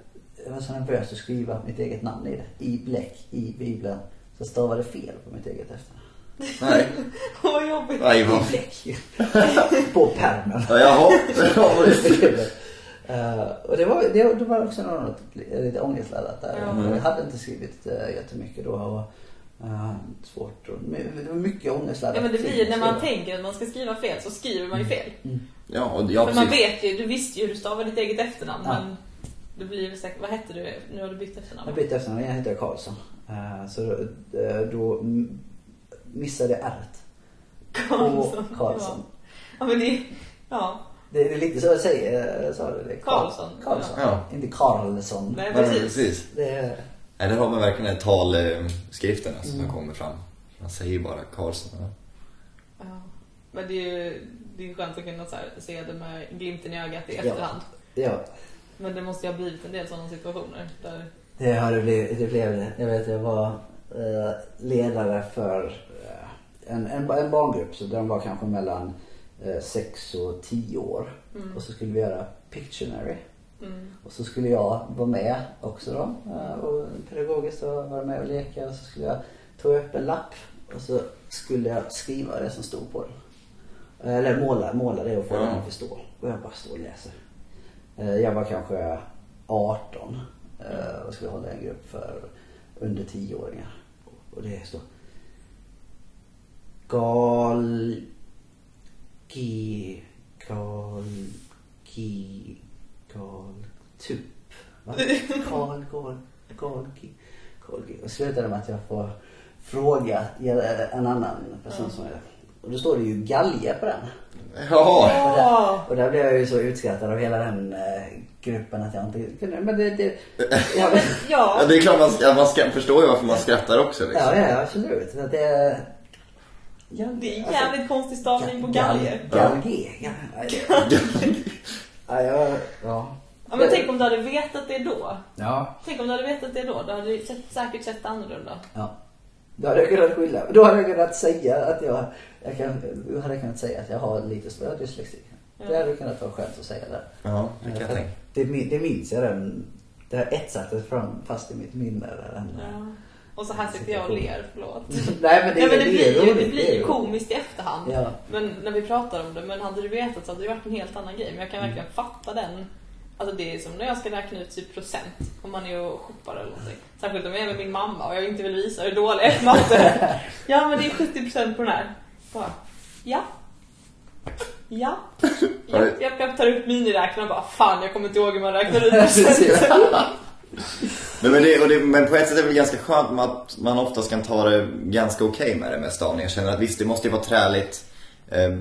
Speaker 3: jag var så nervös att skriva mitt eget namn i det. I bläck, i bibeln. Så stavade fel på mitt eget efternamn.
Speaker 2: Nej.
Speaker 1: Vad jobbigt.
Speaker 2: Nej, vad...
Speaker 3: På pärmen.
Speaker 2: Ja, jaha. Ja.
Speaker 3: Eh, och det var, det, det var också något lite ångestladdat där.
Speaker 1: Ja.
Speaker 3: Jag hade inte skrivit uh, jättemycket då. Och, uh, svårt. Och, det var mycket ångestladdat.
Speaker 1: Ja men det blir när man tänker att man ska skriva fel så skriver man ju fel.
Speaker 2: Ja, och ja,
Speaker 1: För man vet ju, du visste ju hur du stavar ditt eget efternamn
Speaker 3: Ja.
Speaker 1: men det blir väl säkert, vad hette du? Nu har du bytt efternamn.
Speaker 3: Jag bytte efternamn, jag heter Karlsson. Eh, så då, då missade ärret.
Speaker 1: Karlsson.
Speaker 3: Karlsson.
Speaker 1: Ja. ja men det, ja.
Speaker 3: Det är lite så jag säger, eh, sa du det? Karl-
Speaker 1: Karlsson.
Speaker 3: Karlsson.
Speaker 2: Ja.
Speaker 3: Inte Karlsson.
Speaker 1: Nej
Speaker 2: Nej, men
Speaker 1: precis.
Speaker 2: precis.
Speaker 3: Det är,
Speaker 2: Nej, där har man verkligen talskriften alltså,
Speaker 3: Mm.
Speaker 2: som kommer fram. Man säger bara Karlsson. Ja.
Speaker 1: Ja. Men det är ju det är ju skönt att kunna så här, se det med glimten i ögat i efterhand.
Speaker 3: ja,
Speaker 1: Men det måste ju ha blivit en del sådana situationer där
Speaker 3: det har det blivit. Det blev det. Jag vet, jag var ledare för eh, en, en, en barngrupp. Så de var kanske mellan 6 och 10 år.
Speaker 1: Mm.
Speaker 3: Och så skulle vi göra Pictionary.
Speaker 1: mm.
Speaker 3: Och så skulle jag vara med också då. eh, Och pedagogiskt och vara med och leka. Och så skulle jag ta upp en lapp. Och så skulle jag skriva det som stod på den. Eller måla, måla det och få
Speaker 2: Ja.
Speaker 3: den att förstå. Och jag bara står och läser. Eh, Jag var kanske 18 eh, och skulle hålla en grupp för under 10-åringar. Och det står Gal... Gi... Gal... Gi... Gal... Tup. Va? Gal... Gal... Gal... Gi... Gal... Gi. Och slutade med att jag får fråga en annan person som är och då står det ju galge på den.
Speaker 2: Jaha.
Speaker 3: Och där,
Speaker 1: Åh!
Speaker 3: och där blev jag ju så utskrattad av hela den eh, gruppen att jag inte kunde. Men det... det ja, men,
Speaker 2: Ja,
Speaker 1: Ja,
Speaker 2: det är klart man, man ska, förstår ju varför man skrattar också liksom.
Speaker 3: ja, ja, absolut. Så att det, ja,
Speaker 1: det är
Speaker 3: alltså,
Speaker 1: jävligt konstig stavning på galge.
Speaker 3: Galge. Ja, ja, ja, ja.
Speaker 1: Ja men tänk om du hade vetat det då.
Speaker 3: Ja.
Speaker 1: Tänk om du hade vetat det då. Då hade sett- säkert sett annorlunda.
Speaker 3: ja. Då hade jag kunnat skylla. Då hade jag kunnat säga att jag, jag kan, hade kunnat säga att jag har lite större dyslexi. Det hade kunnat vara skönt att säga där.
Speaker 2: Ja, det kan jag tänka.
Speaker 3: det, min- det minns jag den. Det har etsat fram fast i mitt minne. Där, den,
Speaker 1: Ja. Och så här sitter jag och ler, förlåt.
Speaker 3: Nej men det,
Speaker 1: Nej, men det,
Speaker 3: är
Speaker 1: blir ju, det blir komiskt i efterhand.
Speaker 3: Ja.
Speaker 1: Men när vi pratar om det, men hade du vetat så hade det varit en helt annan grej. Men jag kan verkligen fatta den. Alltså det är som när jag ska räkna ut typ procent om man är och shoppar eller någonting. Särskilt om jag är med min mamma och jag inte vill visa hur dålig jag är matte. Ja men det är 70% på den här. Bara, ja. Ja. Ja, jag, jag tar upp miniräknaren och bara fan jag kommer inte ihåg hur man räknar ut procent.
Speaker 2: Nej, men, det, det, men på ett sätt är det väl ganska skönt att man oftast kan ta det ganska okej med det med stavning. Jag känner att visst, det måste ju vara träligt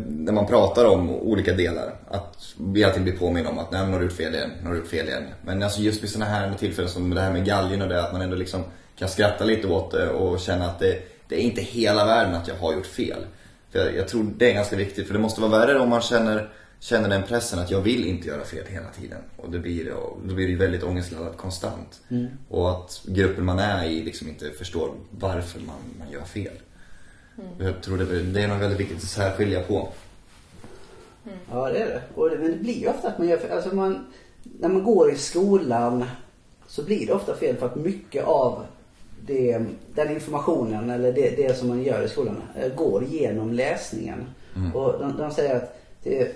Speaker 2: när man pratar om olika delar. Att vi alltid blir påminn om att nej, men har du gjort fel igen, har du gjort fel igen. Men alltså just vid sådana här tillfällen som det här med galgen och det, att man ändå liksom kan skratta lite åt det och känna att det, det är inte hela världen att jag har gjort fel. För jag, jag tror det är ganska viktigt, för det måste vara värre om man känner, känner den pressen att jag vill inte göra fel hela tiden. Och det blir, och då blir det väldigt ångestladdat konstant. Och att gruppen man är i liksom inte förstår varför man, man gör fel. Jag tror det, det är nog väldigt viktigt att särskilja på.
Speaker 3: Ja det är det. Och det. Men det blir ju ofta att man gör. Alltså man, när man går i skolan så blir det ofta fel för att mycket av det, den informationen eller det, det som man gör i skolan eh, går genom läsningen. Och de, de säger att det,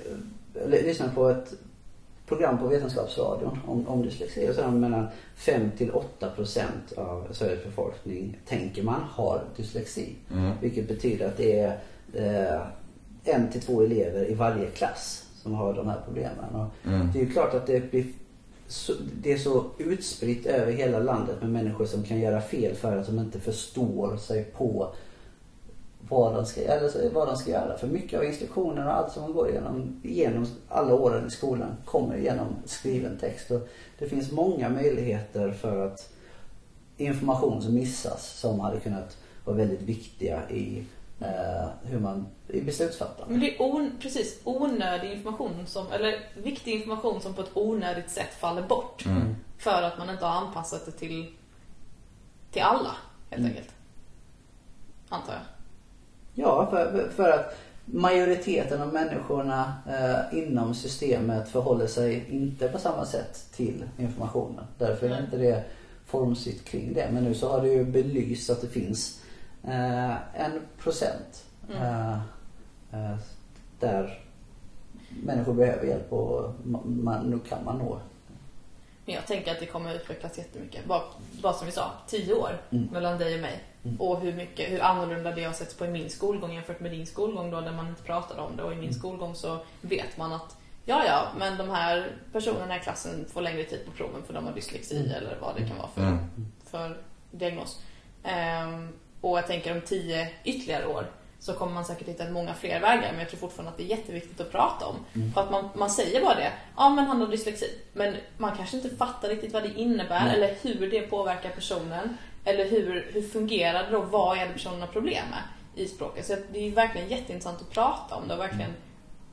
Speaker 3: eller, lyssna på ett program på Vetenskapsradion om, om dyslexi och det mellan 5 till 8 procent av Sveriges befolkning tänker man har dyslexi. Vilket betyder att det är eh, en till två elever i varje klass som har de här problemen. Och Det är ju klart att det blir så, det är så utspritt över hela landet med människor som kan göra fel för att de inte förstår sig på vad de ska, eller vad de ska göra. För mycket av instruktionerna och allt som man går igenom, genom alla åren i skolan kommer genom skriven text. Och det finns många möjligheter för att information som missas som hade kunnat vara väldigt viktiga i eh, hur man, i beslutsfattande.
Speaker 1: Men det är on, precis onödig information, som, eller viktig information som på ett onödigt sätt faller bort. För att man inte har anpassat det till, till alla, helt enkelt. Antar jag.
Speaker 3: Ja, för, för att majoriteten av människorna eh, inom systemet förhåller sig inte på samma sätt till informationen. Därför är inte det formsytt kring det. Men nu så har det ju belyst att det finns eh, en procent
Speaker 1: Mm.
Speaker 3: eh, eh, där människor behöver hjälp och man, nu kan man nå.
Speaker 1: Men jag tänker att det kommer utvecklas jättemycket. Bara, bara som vi sa, tio år
Speaker 3: Mm.
Speaker 1: mellan dig och mig.
Speaker 3: Mm.
Speaker 1: Och hur, mycket, hur annorlunda det har setts på i min skolgång jämfört med din skolgång då, där man inte pratade om det. Och i min
Speaker 3: Mm.
Speaker 1: skolgång så vet man att ja, ja, men de här personerna i klassen får längre tid på proven för de har dyslexi
Speaker 3: Mm.
Speaker 1: eller vad det kan vara för,
Speaker 2: Mm.
Speaker 1: för diagnos. Ehm, och jag tänker om tio ytterligare år så kommer man säkert hitta många fler vägar men jag tror fortfarande att det är jätteviktigt att prata om.
Speaker 3: Mm.
Speaker 1: För att man, man säger bara det, ja men han har dyslexi. Men man kanske inte fattar riktigt vad det innebär
Speaker 3: Nej.
Speaker 1: eller hur det påverkar personen. Eller hur, hur fungerar det då? Vad är det personen har problem med i språket? Så det är verkligen jätteintressant att prata om det och verkligen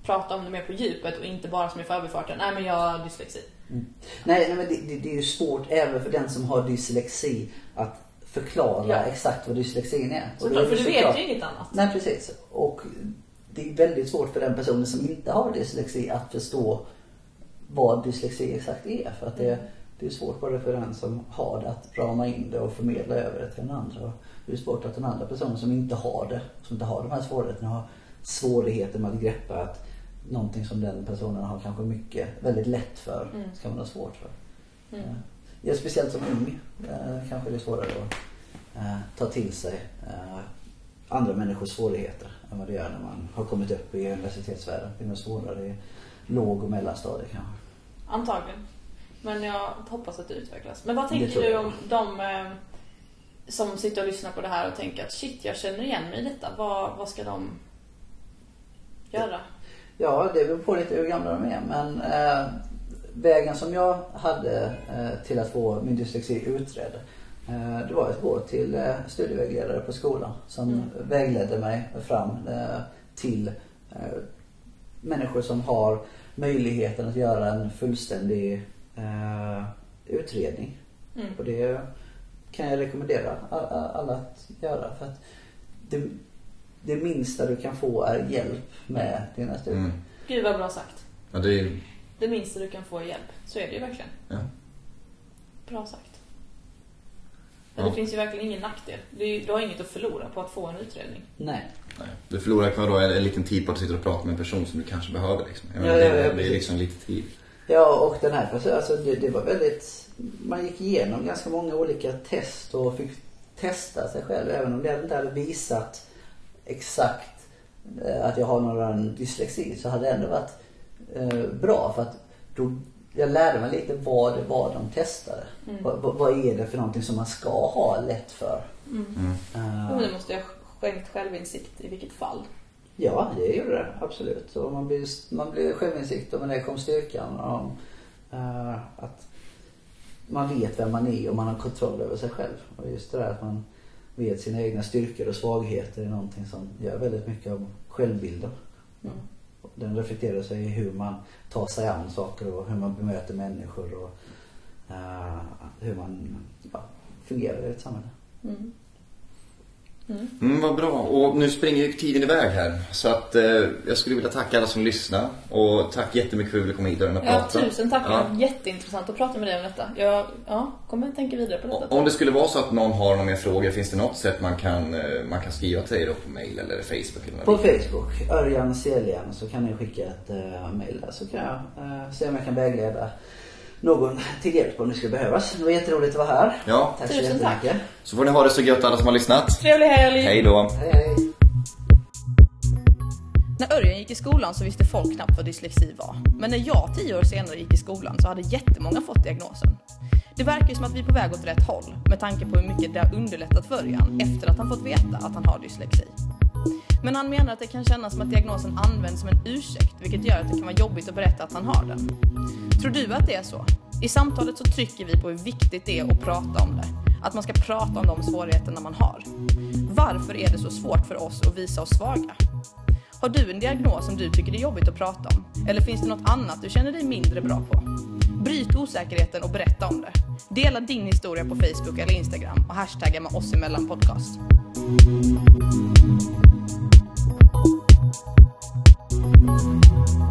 Speaker 1: prata om det mer på djupet och inte bara som i förbifarten, nej men jag har dyslexi.
Speaker 3: Nej, nej men det, det, det är ju svårt även för den som har dyslexi att förklara
Speaker 1: Ja.
Speaker 3: exakt vad dyslexin är. Då
Speaker 1: Såklart, för
Speaker 3: det
Speaker 1: du vet ju inget annat.
Speaker 3: Nej precis. Och det är väldigt svårt för den personen som inte har dyslexi att förstå vad dyslexi exakt är. För att det, det är svårt både för den som har det att rama in det och förmedla över det till den andra. Och det är svårt att den andra personen som inte har det, som inte har de här svårigheterna, har svårigheter med att greppa att någonting som den personen har kanske mycket, väldigt lätt för,
Speaker 1: Mm.
Speaker 3: ska man ha svårt för.
Speaker 1: Mm.
Speaker 3: Eh, Ja, speciellt som ung eh, kanske det är svårare att eh, ta till sig eh, andra människors svårigheter än vad det gör när man har kommit upp i universitetsvärlden. Det är nog svårare i låg och mellanstadiet kanske.
Speaker 1: Antagligen. Men jag hoppas att det utvecklas. Men vad tänker du om de eh, som sitter och lyssnar på det här och tänker att shit, jag känner igen mig i detta. Vad, vad ska de göra?
Speaker 3: Ja, det beror på lite hur gamla de är men eh, vägen som jag hade eh, till att få min dyslexi utredd eh, det var att gå till eh, studievägledare på skolan som
Speaker 1: Mm.
Speaker 3: vägledde mig fram till människor som har möjligheten att göra en fullständig eh, utredning.
Speaker 1: Mm.
Speaker 3: Och det kan jag rekommendera alla att göra. För att det, det minsta du kan få är hjälp med dina studier.
Speaker 2: Mm.
Speaker 1: Gud vad bra sagt.
Speaker 2: Ja, det är...
Speaker 1: Det minsta du kan få är hjälp. Så är det ju verkligen.
Speaker 2: Ja.
Speaker 1: Bra sagt. Men
Speaker 2: Ja.
Speaker 1: det finns ju verkligen ingen nackdel. Ju- du har inget att förlora på att få en utredning.
Speaker 3: Nej.
Speaker 2: Nej. Du förlorar kvar då en, en liten tid på att sitta och prata med en person som du kanske behöver liksom. Jag
Speaker 3: Ja,
Speaker 2: menar,
Speaker 3: ja,
Speaker 2: det,
Speaker 3: ja,
Speaker 2: det är liksom lite tid.
Speaker 3: Ja och den här personen, alltså det, det var väldigt, man gick igenom ganska många olika test och fick testa sig själv även om det inte hade visat exakt eh, att jag har någon dyslexi så hade det ändå varit eh, bra för att då, jag lärde mig lite vad det var de testade.
Speaker 1: Mm.
Speaker 3: Vad, vad, är det för någonting som man ska ha lätt för?
Speaker 1: Mm. Jo, men du måste ha skänkt självinsikt i vilket fall.
Speaker 3: Ja, det gjorde det absolut. Och man blir, man blir självinsikt och med det kom styrkan om eh, att man vet vem man är och man har kontroll över sig själv. Och just det där att man vet sina egna styrkor och svagheter är någonting som gör väldigt mycket av självbilden.
Speaker 1: Mm.
Speaker 3: Och Den reflekterar sig i hur man tar sig an saker och hur man bemöter människor och eh, hur man ja, fungerar i ett samhälle.
Speaker 1: Mm. Mm.
Speaker 2: Mm, vad bra. Och nu springer ju tiden iväg här. Så att eh, jag skulle vilja tacka alla som lyssnar. Och tack jättemycket för att du ville komma hit och
Speaker 1: Ja,
Speaker 2: prata.
Speaker 1: tusen tack. Det
Speaker 2: Ja.
Speaker 1: jätteintressant att prata med dig om detta. Jag ja, kommer att tänka vidare på detta.
Speaker 2: Och- Om det skulle vara så att någon har några mer frågor, finns det något sätt man kan, eh, man kan skriva till dig då på mail eller Facebook eller
Speaker 3: På? Facebook, Örjan Seljan, så kan ni skicka ett uh, mail där så kan jag eh, se om jag kan vägleda någon till hjälp om det skulle behövas. Det var jätteroligt att vara här.
Speaker 2: Ja,
Speaker 3: Tack så
Speaker 1: Tusen tack.
Speaker 3: jättemycket.
Speaker 2: så får ni ha det så gött alla som har lyssnat.
Speaker 1: Trevlig helg!
Speaker 2: Hej då.
Speaker 3: Hej hej.
Speaker 1: När Örjan gick i skolan så visste folk knappt vad dyslexi var. Men när jag tio år senare gick i skolan så hade jättemånga fått diagnosen. Det verkar ju som att vi är på väg åt rätt håll med tanke på hur mycket det har underlättat för Örjan efter att han fått veta att han har dyslexi. Men han menar att det kan kännas som att diagnosen används som en ursäkt vilket gör att det kan vara jobbigt att berätta att han har den. Tror du att det är så? I samtalet så trycker vi på hur viktigt det är att prata om det. Att man ska prata om de svårigheterna man har. Varför är det så svårt för oss att visa oss svaga? Har du en diagnos som du tycker det är jobbigt att prata om? Eller finns det något annat du känner dig mindre bra på? Bryt osäkerheten och berätta om det. Dela din historia på Facebook eller Instagram och hashtagga med oss emellan podcast. Thank you.